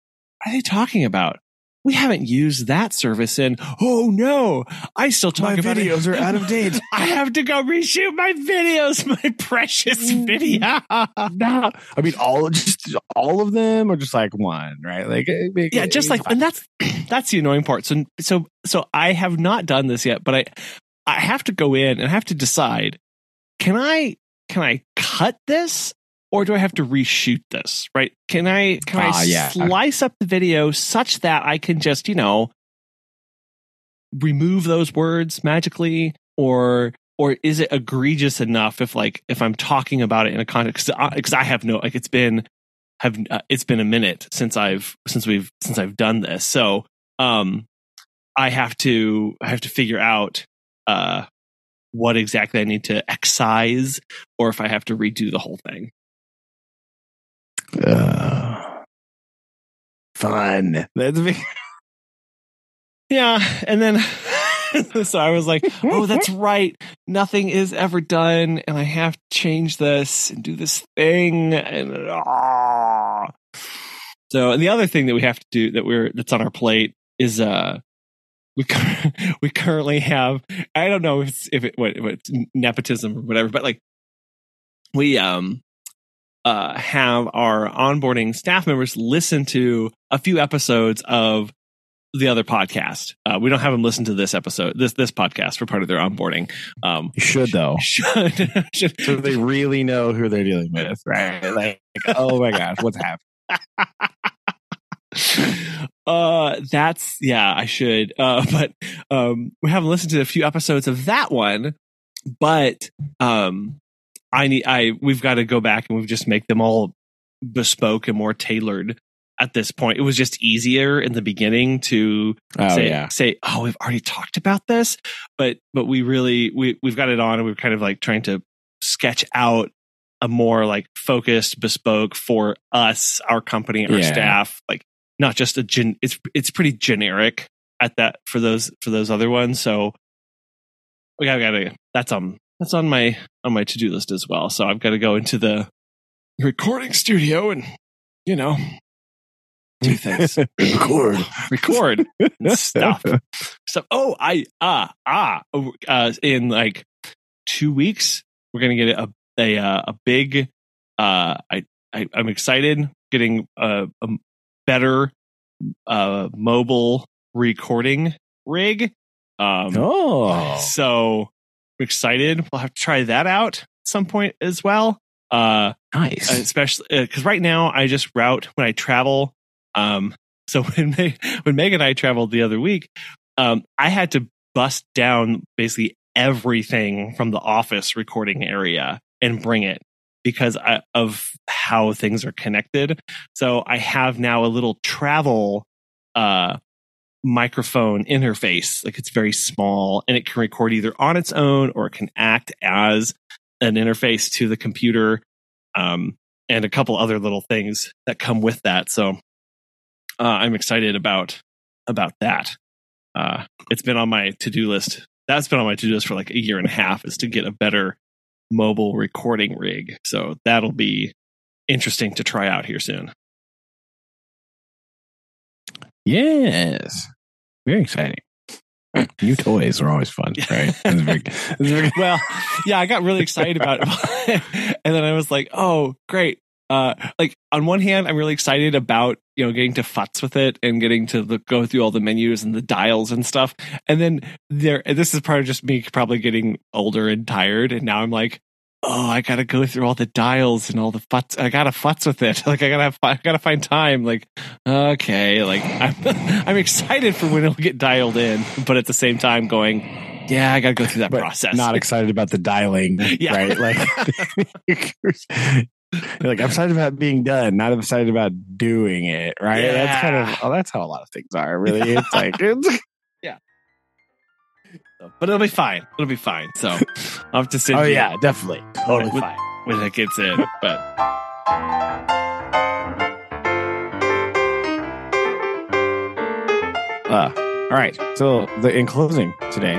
What are they talking about? We haven't used that service in, oh no, I still talk My about it. videos are out of date. I have to go reshoot my videos, my precious Mm. video. no, I mean all just all of them, or just like one, right? Like eh, yeah just like and that's that's the annoying part so so so i have not done this yet but i i have to go in and i have to decide can i can i cut this or do i have to reshoot this right can i can i Ah, yeah. slice up the video such that i can just you know remove those words magically or or is it egregious enough if like if i'm talking about it in a context because i have no like it's been have uh, it's been a minute since I've since we've since I've done this. So um I have to I have to figure out uh what exactly I need to excise or if I have to redo the whole thing. Uh, fun. That's big. Yeah, and then so I was like, "Oh, that's right. Nothing is ever done and I have to change this and do this thing and ah." So, and the other thing that we have to do that we're that's on our plate is uh we we currently have I don't know if it's if it what, what nepotism or whatever, but like we um uh have our onboarding staff members listen to a few episodes of the other podcast. Uh, we don't have them listen to this episode, this this podcast for part of their onboarding. Um, You should though, should, should so they really know who they're dealing with, right? Like, oh my gosh, what's happening? uh that's yeah i should uh but um we haven't listened to a few episodes of that one but um i need i we've got to go back and we've just make them all bespoke and more tailored at this point. It was just easier in the beginning to Oh say, yeah, say oh we've already talked about this but but we really we, we've got it on and we're kind of like trying to sketch out a more like focused bespoke for us our company our Yeah. staff like not just a gen it's it's pretty generic at that for those for those other ones. So we gotta, gotta that's on that's on my on my to-do list as well so i've got to go into the recording studio and you know do things record. record stuff. So, oh, I ah ah oh, uh, in like two weeks we're gonna get a a uh, a big. Uh, I, I I'm excited getting a, a better uh mobile recording rig. Um, Oh, so I'm excited. We'll have to try that out at some point as well. Uh, nice. especially because right now I just route when I travel. Um, so when Meg, when Meg and I traveled the other week, um, I had to bust down basically everything from the office recording area and bring it because I, of how things are connected. So I have now a little travel uh, microphone interface. Like it's very small and it can record either on its own or it can act as an interface to the computer um, and a couple other little things that come with that. So uh, I'm excited about about that. Uh, it's been on my to do list. That's been on my to do list for like a year and a half. Is to get a better mobile recording rig. So that'll be interesting to try out here soon. yes, very exciting. New toys are always fun, right? Very- very- well, yeah, I got really excited about it, and then I was like, "Oh, great! uh, like on one hand, I'm really excited about you know getting to futz with it and getting to the, go through all the menus and the dials and stuff. And then there, this is part of just me probably getting older and tired. And now I'm like, oh, I gotta go through all the dials and all the futz. I gotta futz with it. Like I gotta, have, I gotta find time. Like, okay, like I'm, I'm excited for when it'll get dialed in, but at the same time going, yeah, I gotta go through that But process. Not excited about the dialing, Yeah. right? Like, like I'm excited about being done, not excited about doing it, right? Yeah. That's kind of oh, that's how a lot of things are. Really, it's like it's, but it'll be fine. It'll be fine. So I'll have to send oh you yeah, definitely, totally With- fine. when it gets in. But Uh, all right. So, the in closing today,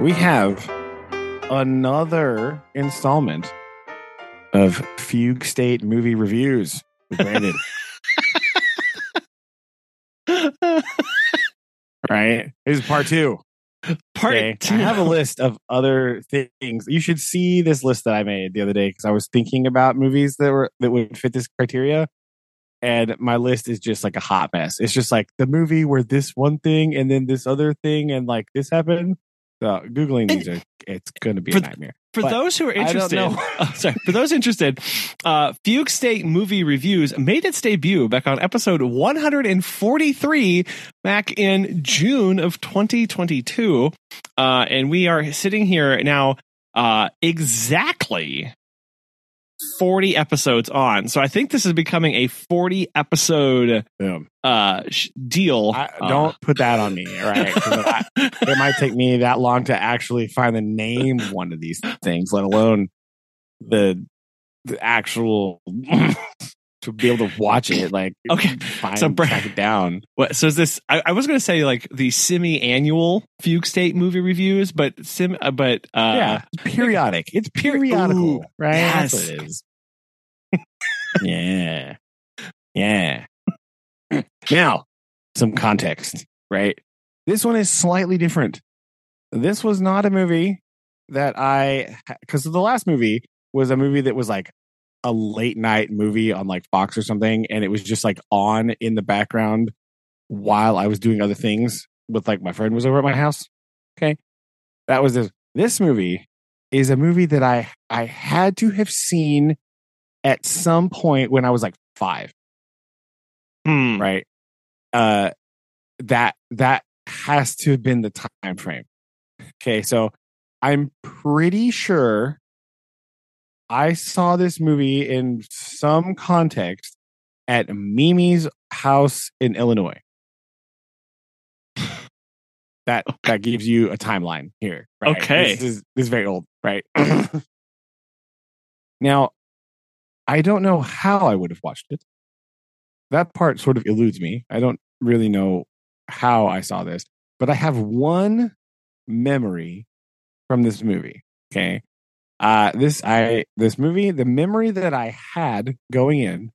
we have another installment of Fugue State movie reviews with Brandon. right? This is part two. Part Okay. two. I have a list of other things. You should see this list that I made the other day because I was thinking about movies that were that would fit this criteria. And my list is just like a hot mess. It's just like the movie where this one thing and then this other thing and like this happened. So googling these are it's going to be a nightmare. For But those who are I don't interested, know. oh, sorry, for those interested, uh, Fugue State Movie Reviews made its debut back on episode 143 back in June of 2022. Uh, and we are sitting here now, uh, exactly 40 episodes on. So I think this is becoming a 40 episode, Boom. uh, sh- deal. I, Uh, don't put that on me, all right? 'Cause I- it might take me that long to actually find the name of one of these things, let alone the the actual to be able to watch it. Like, Okay, so track it down. What, so is this? I, I was going to say like the semi-annual Fugue State movie reviews, but sim, uh, but uh, yeah, periodic. It's periodical, Ooh, right? yes. That's what it is. yeah, yeah. now, some context, right? This one is slightly different. This was not a movie that I because the last movie was a movie that was like a late night movie on like Fox or something, and it was just like on in the background while I was doing other things with like my friend was over at my house. Okay. That was this this movie is a movie that I I had to have seen at some point when I was like 5, hmm, right? Uh that that has to have been the time frame. Okay, so I'm pretty sure I saw this movie in some context at Mimi's house in Illinois. That that gives you a timeline here. Right? Okay. this is this is very old, right? now, I don't know how I would have watched it. That part sort of eludes me. I don't really know how I saw this, but I have one memory from this movie. Okay. Uh this I this movie, the memory that I had going in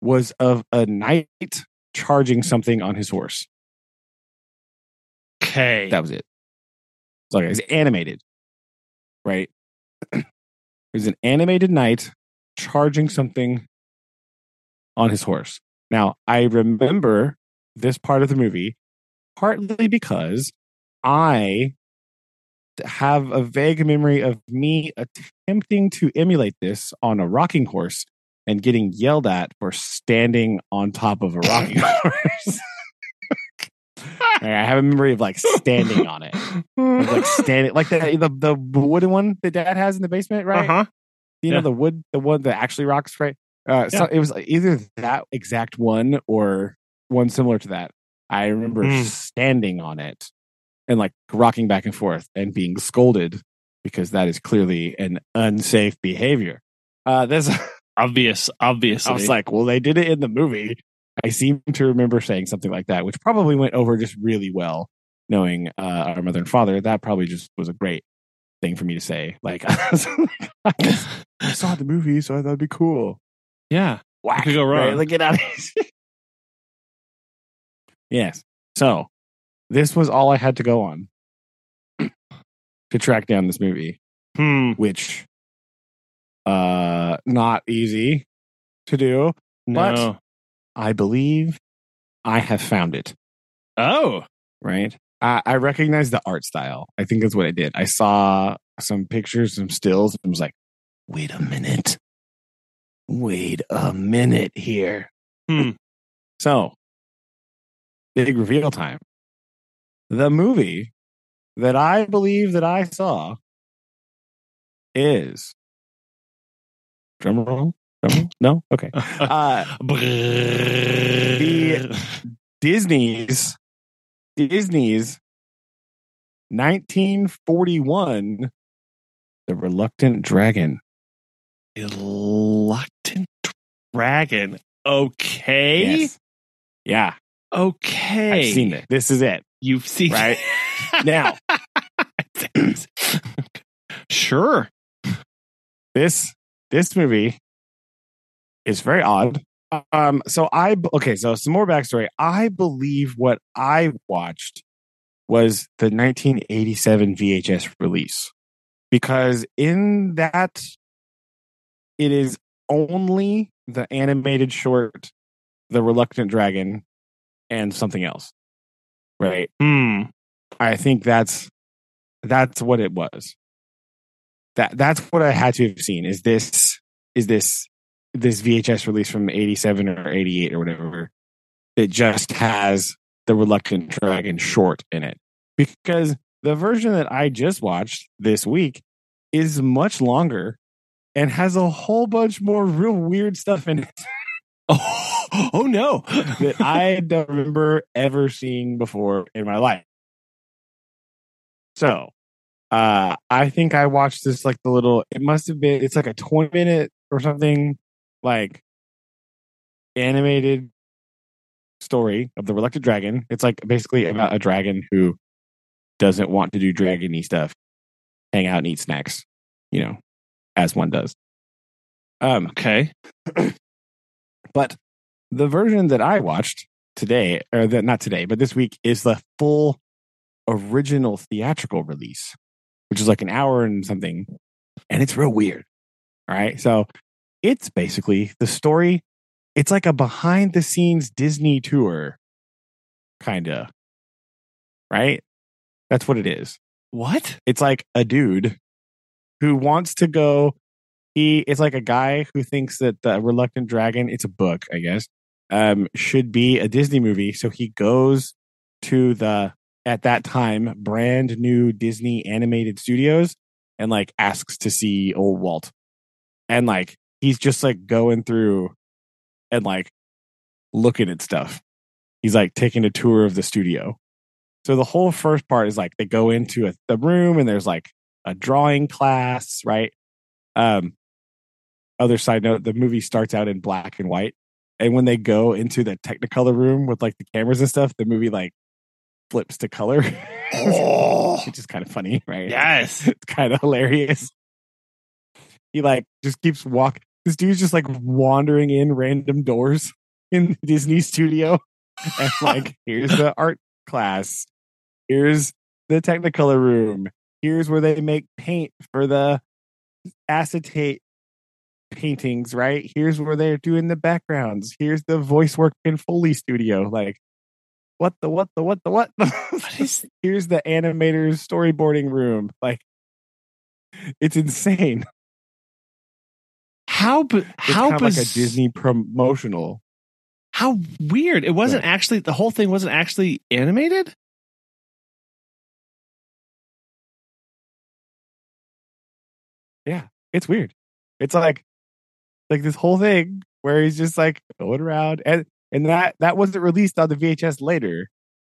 was of a knight charging something on his horse. okay. That was it. Okay, it's animated. Right? There's an animated knight charging something on his horse. Now, I remember this part of the movie partly because I have a vague memory of me attempting to emulate this on a rocking horse and getting yelled at for standing on top of a rocking horse. I have a memory of like standing on it, of, like standing, like the, the the wooden one that Dad has in the basement, right? Uh-huh. You know the wood, the one that actually rocks, right? Uh, so it was either that exact one or one similar to that. I remember Mm. standing on it and like rocking back and forth and being scolded because that is clearly an unsafe behavior. Uh, this Obvious, obviously. I was like, well, they did it in the movie. I seem to remember saying something like that, which probably went over just really well, knowing uh, our mother and father. That probably just was a great thing for me to say. Like, I saw the movie, so I thought it'd be cool. yeah. Whack, could go wrong. Right? Like, get out of here. yes. So, this was all I had to go on to track down this movie Hmm. which uh not easy to do. But- I believe I have found it. oh. Right. I, I recognize the art style. I think that's what I did. I saw some pictures, some stills, and was like, wait a minute. Wait a minute here. Hmm. So, big reveal time. The movie that I believe that I saw is drum roll. Drum roll? No, okay. Uh, the Disney's Disney's 1941 The Reluctant Dragon. reluctant dragon. Okay. Yes. Yeah, Okay. I've seen it. This is it. You've seen Right. Now, sure. this this movie is very odd. Um, so I okay, so some more backstory. I believe what I watched was the 1987 VHS release because in that it is only the animated short, The Reluctant Dragon, and something else. Right. Hmm. I think that's that's what it was. That that's what I had to have seen. Is this is this this VHS release from eighty seven or eighty eight or whatever that just has the Reluctant Dragon short in it? Because the version that I just watched this week is much longer and has a whole bunch more real weird stuff in it Oh, oh no. that I don't remember ever seeing before in my life. So, uh, I think I watched this like the little, it must have been, it's like a 20 minute or something, like animated story of the Reluctant Dragon. It's like basically about a dragon who doesn't want to do dragony stuff, hang out and eat snacks, you know, as one does. Um, okay. but the version that I watched today, or that not today, but this week, is the full original theatrical release, which is like an hour and something, and it's real weird. All right, so it's basically the story. It's like a behind the scenes Disney tour, kind of. Right, that's what it is What? it's like a dude who wants to go he it's like a guy who thinks that the reluctant dragon it's a book i guess um should be a disney movie. So he goes to the at that time brand new disney animated studios and like asks to see old walt. And like he's just like going through and like looking at stuff. He's like taking a tour of the studio. So the whole first part is like they go into a, the room and there's like a drawing class, right? Um, other side note, the movie starts out in black and white, and when they go into the Technicolor room with like the cameras and stuff, the movie like flips to color, Oh. which is kind of funny, right? Yes. it's kind of hilarious. He like just keeps walk. This dude's just like wandering in random doors in the Disney studio, and like here's the art class, here's the Technicolor room, here's where they make paint for the acetate paintings. Right here's where they're doing the backgrounds. Here's the voice work in Foley studio. Like what the what the what the what? what? is- here's the animator's storyboarding room. Like it's insane. How how kind of like a Disney promotional. How weird. It wasn't Right. actually the whole thing wasn't actually animated? Yeah, it's weird. It's like like this whole thing where he's just like going around and and that that wasn't released on the VHS later.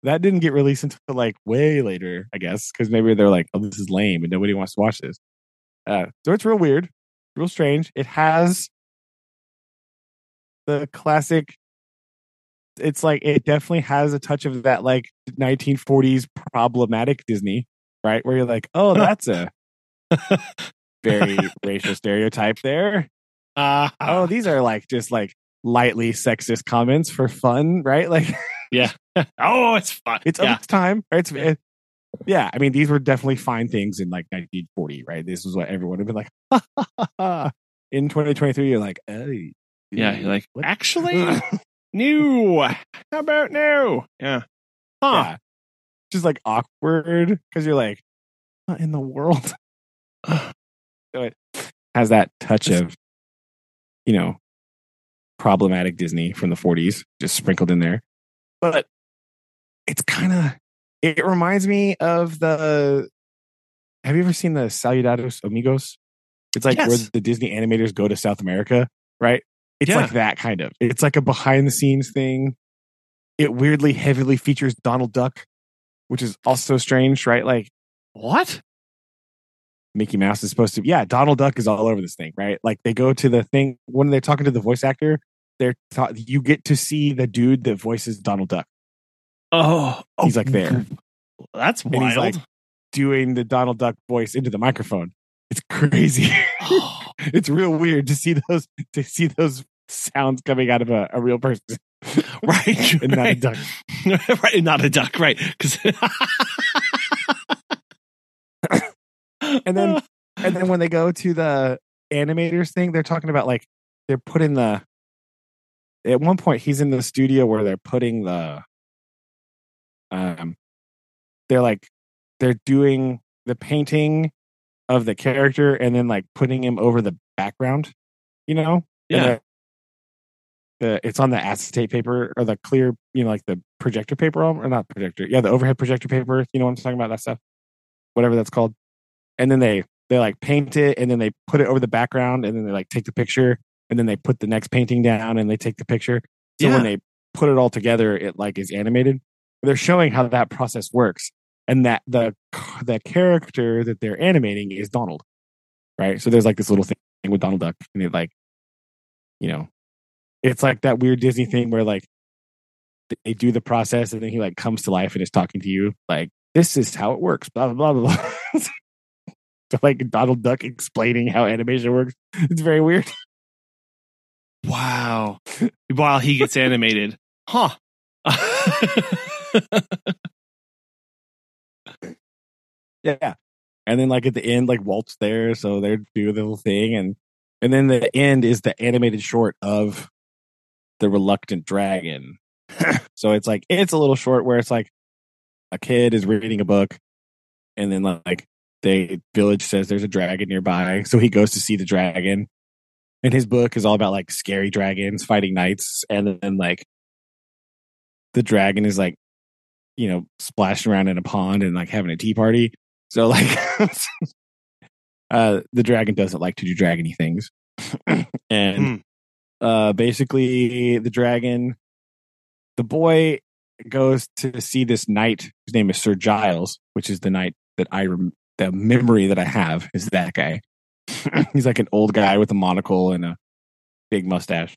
That didn't get released until like way later, I guess, because maybe they're like, "Oh, this is lame," and nobody wants to watch this. Uh, so it's real weird, real strange. It has the classic. It's like it definitely has a touch of that like 1940s problematic Disney, right? Where you're like, "Oh, that's a very racial stereotype there." Uh, oh, these are like just like lightly sexist comments for fun, right? Like yeah. oh, it's fun. it's yeah. its time. Right? It's it, yeah. I mean, these were definitely fine things in like 1940, right? This is what everyone would have been like. in 2023, you're like, hey, Yeah, you're like What? actually new. How about new? Yeah. Huh. Yeah. Just like awkward because you're like, what in the world? so it has that touch of, you know, problematic Disney from the 40s just sprinkled in there. But it's kind of, it reminds me of the, have you ever seen the Saludos Amigos? It's like where the Disney animators go to South America, right? It's Yeah. like that kind of. It's like a behind the scenes thing. It weirdly heavily features Donald Duck, which is also strange, right? Like What? Mickey Mouse is supposed to. Yeah, Donald Duck is all over this thing, right? Like they go to the thing when they're talking to the voice actor. They're ta- you get to see the dude that voices Donald Duck Oh, He's, like, there. That's And wild. he's, like- doing the Donald Duck voice into the microphone. It's crazy. Oh, it's real weird to see those to see those sounds coming out of a, a real person right. and not a duck. right, not a duck, right? Because And then and then when they go to the animators thing, they're talking about like they're putting the at one point he's in the studio where they're putting the um they're like they're doing the painting of the character and then like putting him over the background, you know? Yeah, the, it's on the acetate paper or the clear, you know, like the projector paper or not projector. Yeah, the overhead projector paper, you know what I'm talking about, that stuff. Whatever that's called. And then they they like paint it and then they put it over the background and then they like take the picture and then they put the next painting down and they take the picture. So Yeah. when they put it all together, it like is animated. They're showing how that process works and that the the character that they're animating is Donald. Right? So there's like this little thing with Donald Duck and it like you know, it's like that weird Disney thing where like they do the process and then he like comes to life and is talking to you like this is how it works blah blah blah blah so like Donald Duck explaining how animation works. It's very weird. Wow. While he gets animated, huh? yeah and then like at the end like Walt's there so they're doing the little thing and and then the end is the animated short of the reluctant dragon. So it's like it's a little short where it's like a kid is reading a book and then like the village says there's a dragon nearby so he goes to see the dragon. And his book is all about like scary dragons fighting knights and then like the dragon is like you know splashing around in a pond and like having a tea party. So like uh the dragon doesn't like to do dragony things. And Hmm. uh basically the dragon the boy goes to see this knight. His name is sir giles which is the knight that i rem- the memory that i have is that guy. He's like an old guy with a monocle and a big mustache.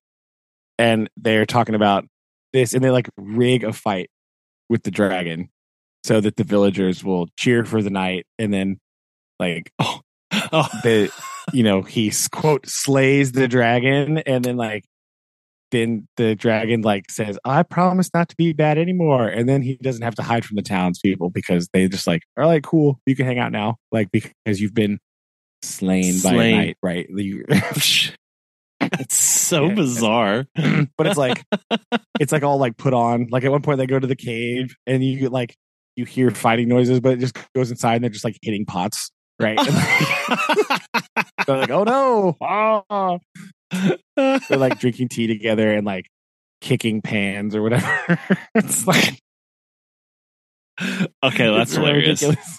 And they're talking about this and they like rig a fight with the dragon so that the villagers will cheer for the knight and then like Oh, the you know he quote slays the dragon and then like then the dragon like says i promise not to be bad anymore and then he doesn't have to hide from the townspeople because they just like are like cool you can hang out now like because you've been slain, by a knight right it's so Yeah. bizarre. but it's like it's like all like put on like at one point they go to the cave and you like you hear fighting noises but it just goes inside and they're just like hitting pots right like, they're like oh no ah. they're like drinking tea together and like kicking pans or whatever it's like okay, that's really hilarious. ridiculous.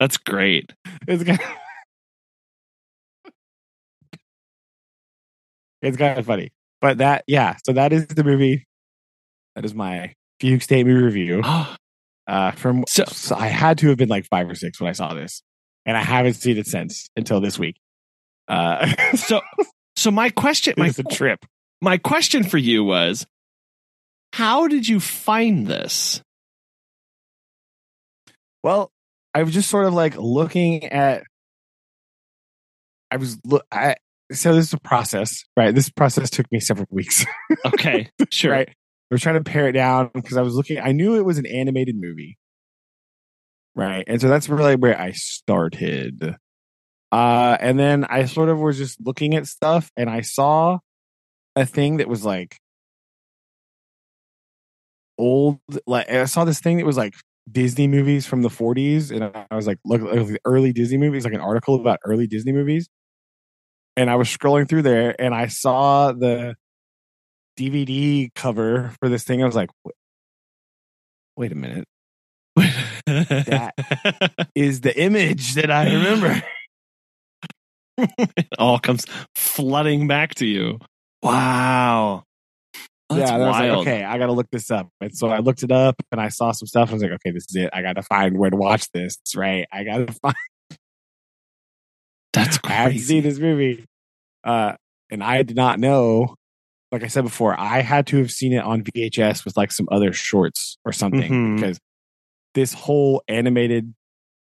That's great. it's kind of, it's kind of funny but that yeah so that is the movie that is my fugue state movie review uh from So- so, i had to have been like five or six when i saw this and i haven't seen it since until this week uh so, so my question, my trip my question for you was, how did you find this? well i was just sort of like looking at i was look i so this is a process right this process took me several weeks Okay, sure. right I was trying to pare it down because I was looking. I knew it was an animated movie, right? And so that's really where I started. Uh, and then I sort of was just looking at stuff, and I saw a thing that was like old. Like I saw this thing that was like Disney movies from the 40s, and I was like, look, look the early Disney movies, like an article about early Disney movies. And I was scrolling through there, and I saw the DVD cover for this thing. I was like, wait, wait a minute, That- is the image that I remember? it all comes flooding back to you. Wow. That's yeah, I was like, okay, I got to look this up. And so I looked it up, and I saw some stuff. I was like, okay, this is it. I got to find where to watch this. Right? I got to find. That's crazy. I have to see this movie. Uh, and I did not know. Like I said before, I had to have seen it on VHS with like some other shorts or something Mhm. because this whole animated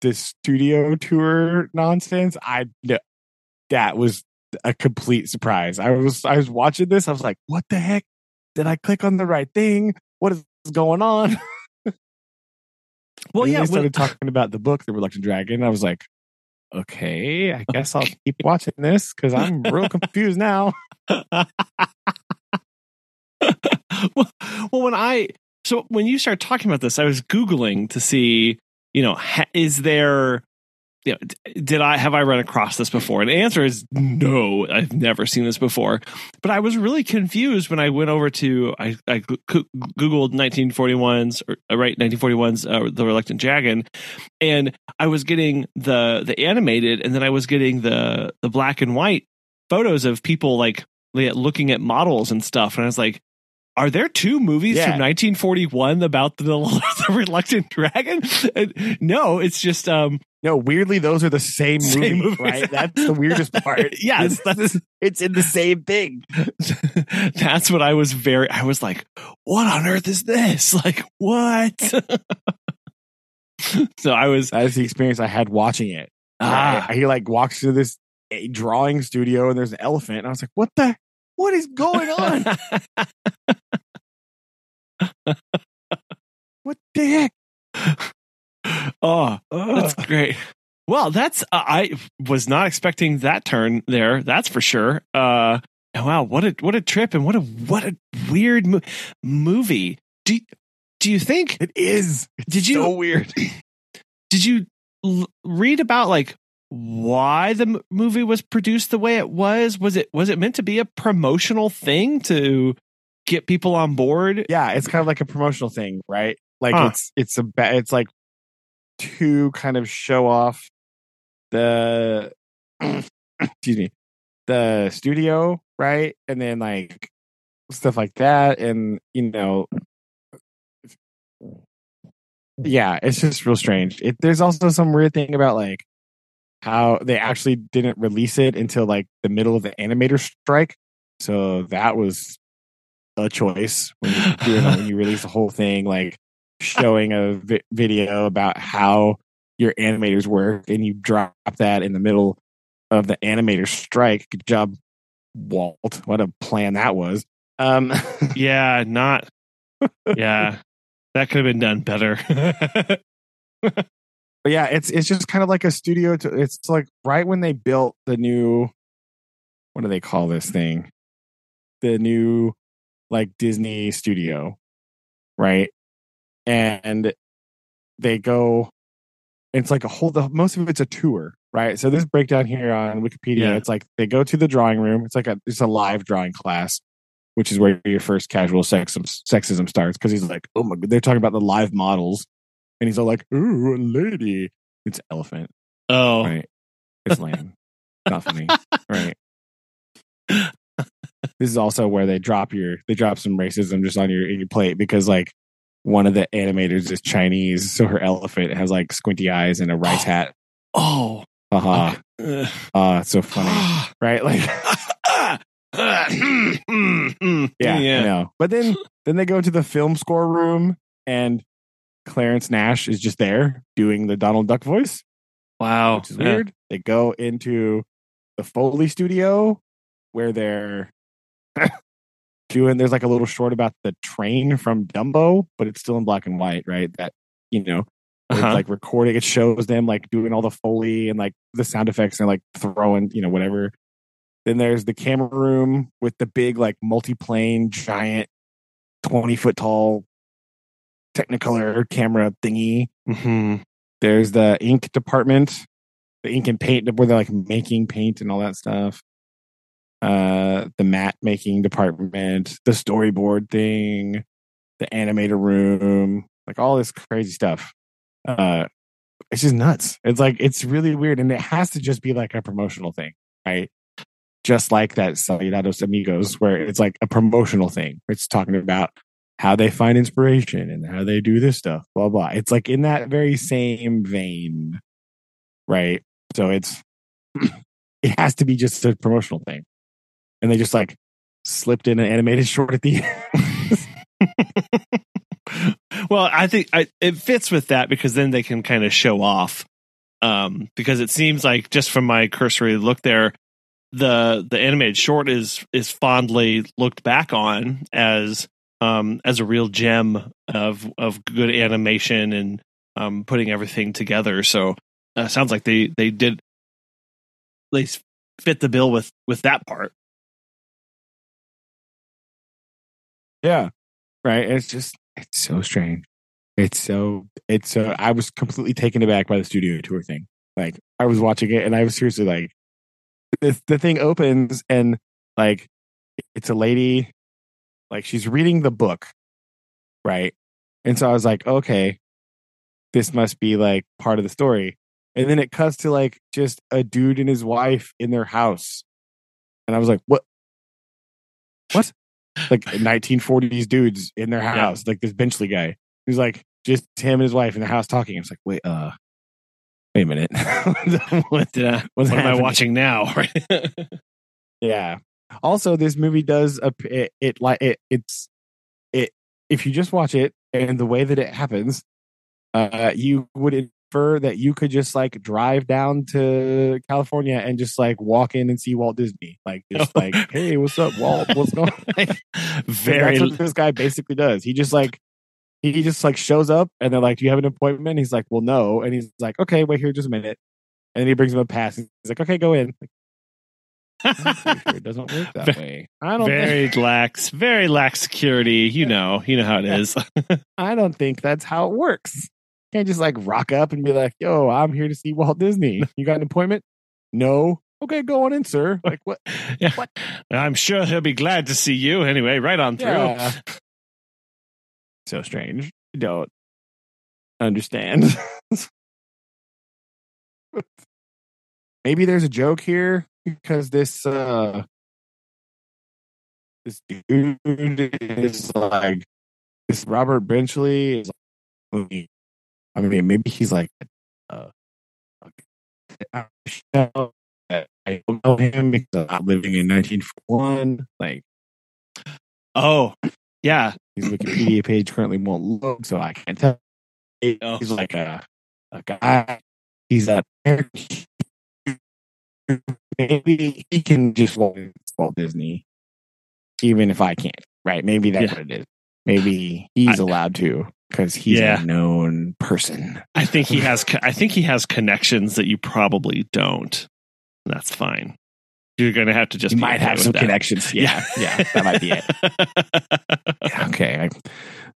this studio tour nonsense, I that was a complete surprise. I was I was watching this, I was like, what the heck? Did I click on the right thing? What is going on? Well, And yeah. they started when- talking about the book, The Reluctant Dragon. I was like, okay, I guess I'll keep watching this because I'm real confused now. well, well, when I so when you start talking about this, I was googling to see, you know, ha, is there, you know, did I have I run across this before? And the answer is no, I've never seen this before. But I was really confused when I went over to I, I googled 1941's or, uh, right 1941's uh, the Reluctant Dragon, and I was getting the the animated, and then I was getting the the black and white photos of people like looking at models and stuff, and I was like, are there two movies Yeah. from 1941 about the, the reluctant dragon? No, it's just um No, weirdly, those are the same, Same movies. right? That's the weirdest part. Yes, It's- it's, it's in the same thing. that's what I was very I was like, what on earth is this? Like what? so I was That is the experience I had watching it. ah I, he like walks through this drawing studio and there's an elephant, and I was like, "What the? What is going on? what the heck?" Oh, that's great. Well, that's uh, I was not expecting that turn there. That's for sure. Uh, wow, what a what a trip and what a what a weird mo- movie. Do do you think It is. It's Did you- so weird? did you l- read about like why the m- movie was produced the way it was? Was it was it meant to be a promotional thing to get people on board? Yeah, it's kind of like a promotional thing, right? Like Huh. it's it's a ba- it's like to kind of show off the excuse me the studio, right? And then like stuff like that, and you know, yeah, it's just real strange. It, there's also some weird thing about like how they actually didn't release it until like the middle of the animator strike. So that was a choice when you, you know, when you release the whole thing, like showing a vi- video about how your animators work, and you drop that in the middle of the animator strike. Good job, Walt. What a plan that was. Um, Yeah, not. Yeah, that could have been done better. but yeah, it's it's just kind of like a studio. To, it's like right when they built the new, what do they call this thing? The new like Disney studio, right? And they go. It's like a whole. The, most of it's a tour, right? So this breakdown here on Wikipedia, Yeah. it's like they go to the drawing room. It's like a it's a live drawing class, which is where your first casual sexism sexism starts. Because he's like, oh my, god, they're talking about the live models, and he's all like, ooh, a lady. It's elephant, oh, right? It's lame. Not funny, right? This is also where they drop your they drop some racism just on your your plate because like one of the animators is Chinese, so her elephant has like squinty eyes and a rice hat. oh, Haha. okay. Ah, it's so funny. right? Like yeah, yeah, I know. But then then they go to the film score room and Clarence Nash is just there doing the Donald Duck voice, Wow, which is Yeah. weird. They go into the Foley studio where they're doing there's like a little short about the train from Dumbo, but it's still in black and white, right? That you know, Uh-huh. like recording it shows them like doing all the Foley and like the sound effects and like throwing, you know, whatever. Then there's the camera room with the big, like, multi-plane, giant, twenty foot tall Technicolor camera thingy. hmm There's the ink department, the ink and paint where they're like making paint and all that stuff. Uh, the mat making department, the storyboard thing, the animator room, like all this crazy stuff. Uh, it's just nuts. It's like it's really weird, and it has to just be like a promotional thing, right? Just like that Saludos Amigos, where it's like a promotional thing. It's talking about how they find inspiration and how they do this stuff, blah blah. It's like in that very same vein, right? So it's it has to be just a promotional thing, and they just like slipped in an animated short at the end. well, I think I, it fits with that because then they can kind of show off. Um, because it seems like just from my cursory look there, the the animated short is is fondly looked back on as um as a real gem of of good animation and um putting everything together. So uh, sounds like they they did they fit the bill with with that part. Yeah. Right. It's just it's so strange. It's so it's so I was completely taken aback by the studio tour thing. Like I was watching it and I was seriously like the the thing opens and like it's a lady like she's reading the book. Right. And so I was like, okay, this must be like part of the story. And then it cuts to like just a dude and his wife in their house. And I was like, what? What? Like 1940s dudes in their Yeah. house, like this Benchley guy. He's like just him and his wife in the house talking. I was like, wait, uh, wait a minute. what, Did I, what am I watching now? Yeah. Also, this movie does a it, it like it it's it if you just watch it and the way that it happens, uh, you would infer that you could just like drive down to California and just like walk in and see Walt Disney, like oh, just like, hey, what's up, Walt? What's going on? Very That's what this guy basically does. He just like he just like shows up and they're like, "Do you have an appointment?" He's like, "Well, no." And he's like, "Okay, wait here just a minute." And then he brings him a pass. He's like, "Okay, go in." Like, sure it doesn't work that way. I don't. Think, very lax, very lax security. You know, you know how it is. I don't think that's how it works. Can't just like rock up and be like, "Yo, I'm here to see Walt Disney. You got an appointment?" No. Okay, go on in, sir. Like what? yeah. What? I'm sure he'll be glad to see you. Anyway, right on through. Yeah. So strange. I don't understand. Maybe there's a joke here because this uh this dude is like this Robert Benchley is like, I mean maybe he's like uh I don't know him because I'm living in 1941 like Oh, yeah. his Wikipedia page currently won't load, so I can't tell. He's Oh. like a a guy. He's a maybe he can just Walt, Walt Disney, even if I can't. Right? Maybe that's Yeah. what it is. Maybe he's I- allowed to because he's Yeah. a known person. I think he has. I think he has connections that you probably don't. That's fine. You're going to have to just. Be might okay have some that. connections. Yeah, yeah, that might be it. Yeah, okay, I,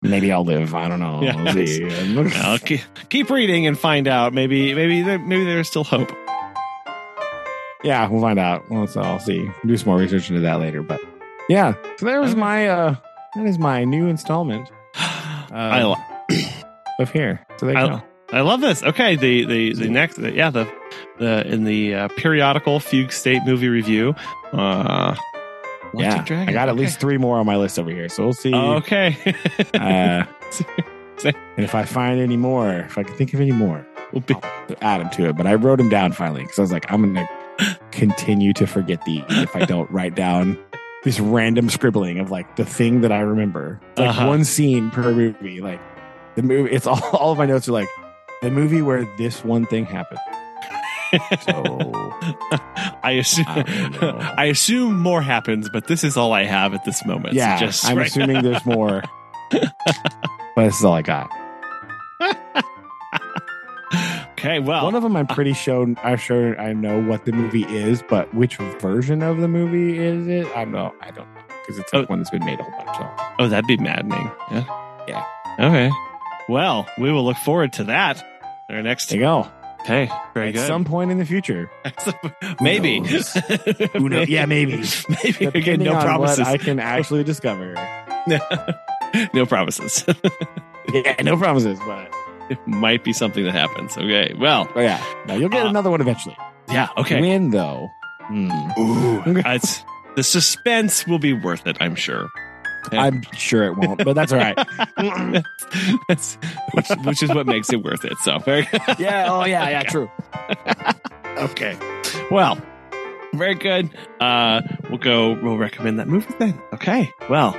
maybe I'll live. I don't know. Yeah. We'll. I'll keep, keep reading and find out. Maybe, maybe, maybe there's still hope. Yeah, we'll find out. Well, so I'll see. Do some more research into that later. But yeah, so there was my uh that is my new installment I, lo- of here. So there you I- go. I love this. Okay, the the the next, yeah, the the in the uh, periodical Fugue State movie review. Uh, Yeah, Dragon. I got at Okay. least three more on my list over here. So we'll see. Oh, okay. Uh, and if I find any more, if I can think of any more, We'll be- I'll add them to it. But I wrote them down finally because I was like, I'm gonna continue to forget these if I don't write down this random scribbling of like the thing that I remember. It's like Uh-huh. one scene per movie. Like the movie, it's all all of my notes are like the movie where this one thing happened. So I assume I. I assume more happens, but this is all I have at this moment. So yeah, just I'm right- assuming there's more. but this is all I got. Okay, well, One of them, I'm pretty sure. I'm sure I know what the movie is, but which version of the movie is it? I don't know. I don't know because it's like Oh. one that's been made a whole bunch. So. oh, that'd be maddening. Yeah, Yeah. Okay. Well, we will look forward to that. Our next. There you go. Okay, very At good. some point in the future, maybe. knows? Who knows? Yeah, maybe. maybe. Again, no on promises. what I can actually discover. no promises. Yeah, no promises, but it might be something that happens. Okay. Well, but yeah, no, you'll get Uh, another one eventually. yeah. Okay. When though? Hmm. Uh, it's the suspense will be worth it. I'm sure. I'm sure it won't, but that's all right. That's, which, which is what makes it worth it. So very yeah. Oh yeah. Yeah. True. okay. Well, very good. Uh, we'll go. We'll recommend that movie then. Okay. Well,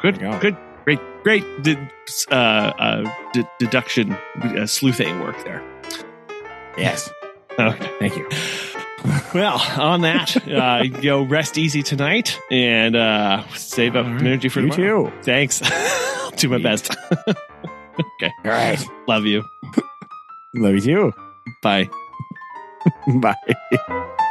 good. Go. Good. Great. Great. De- uh, uh, de- deduction, uh, sleuthing work there. Yes. Okay. Thank you. Well, on that, uh, go rest easy tonight and uh, save up right. energy for you tomorrow. too. Thanks. I'll do my best. okay. All right. Love you. Love you too. Bye. Bye.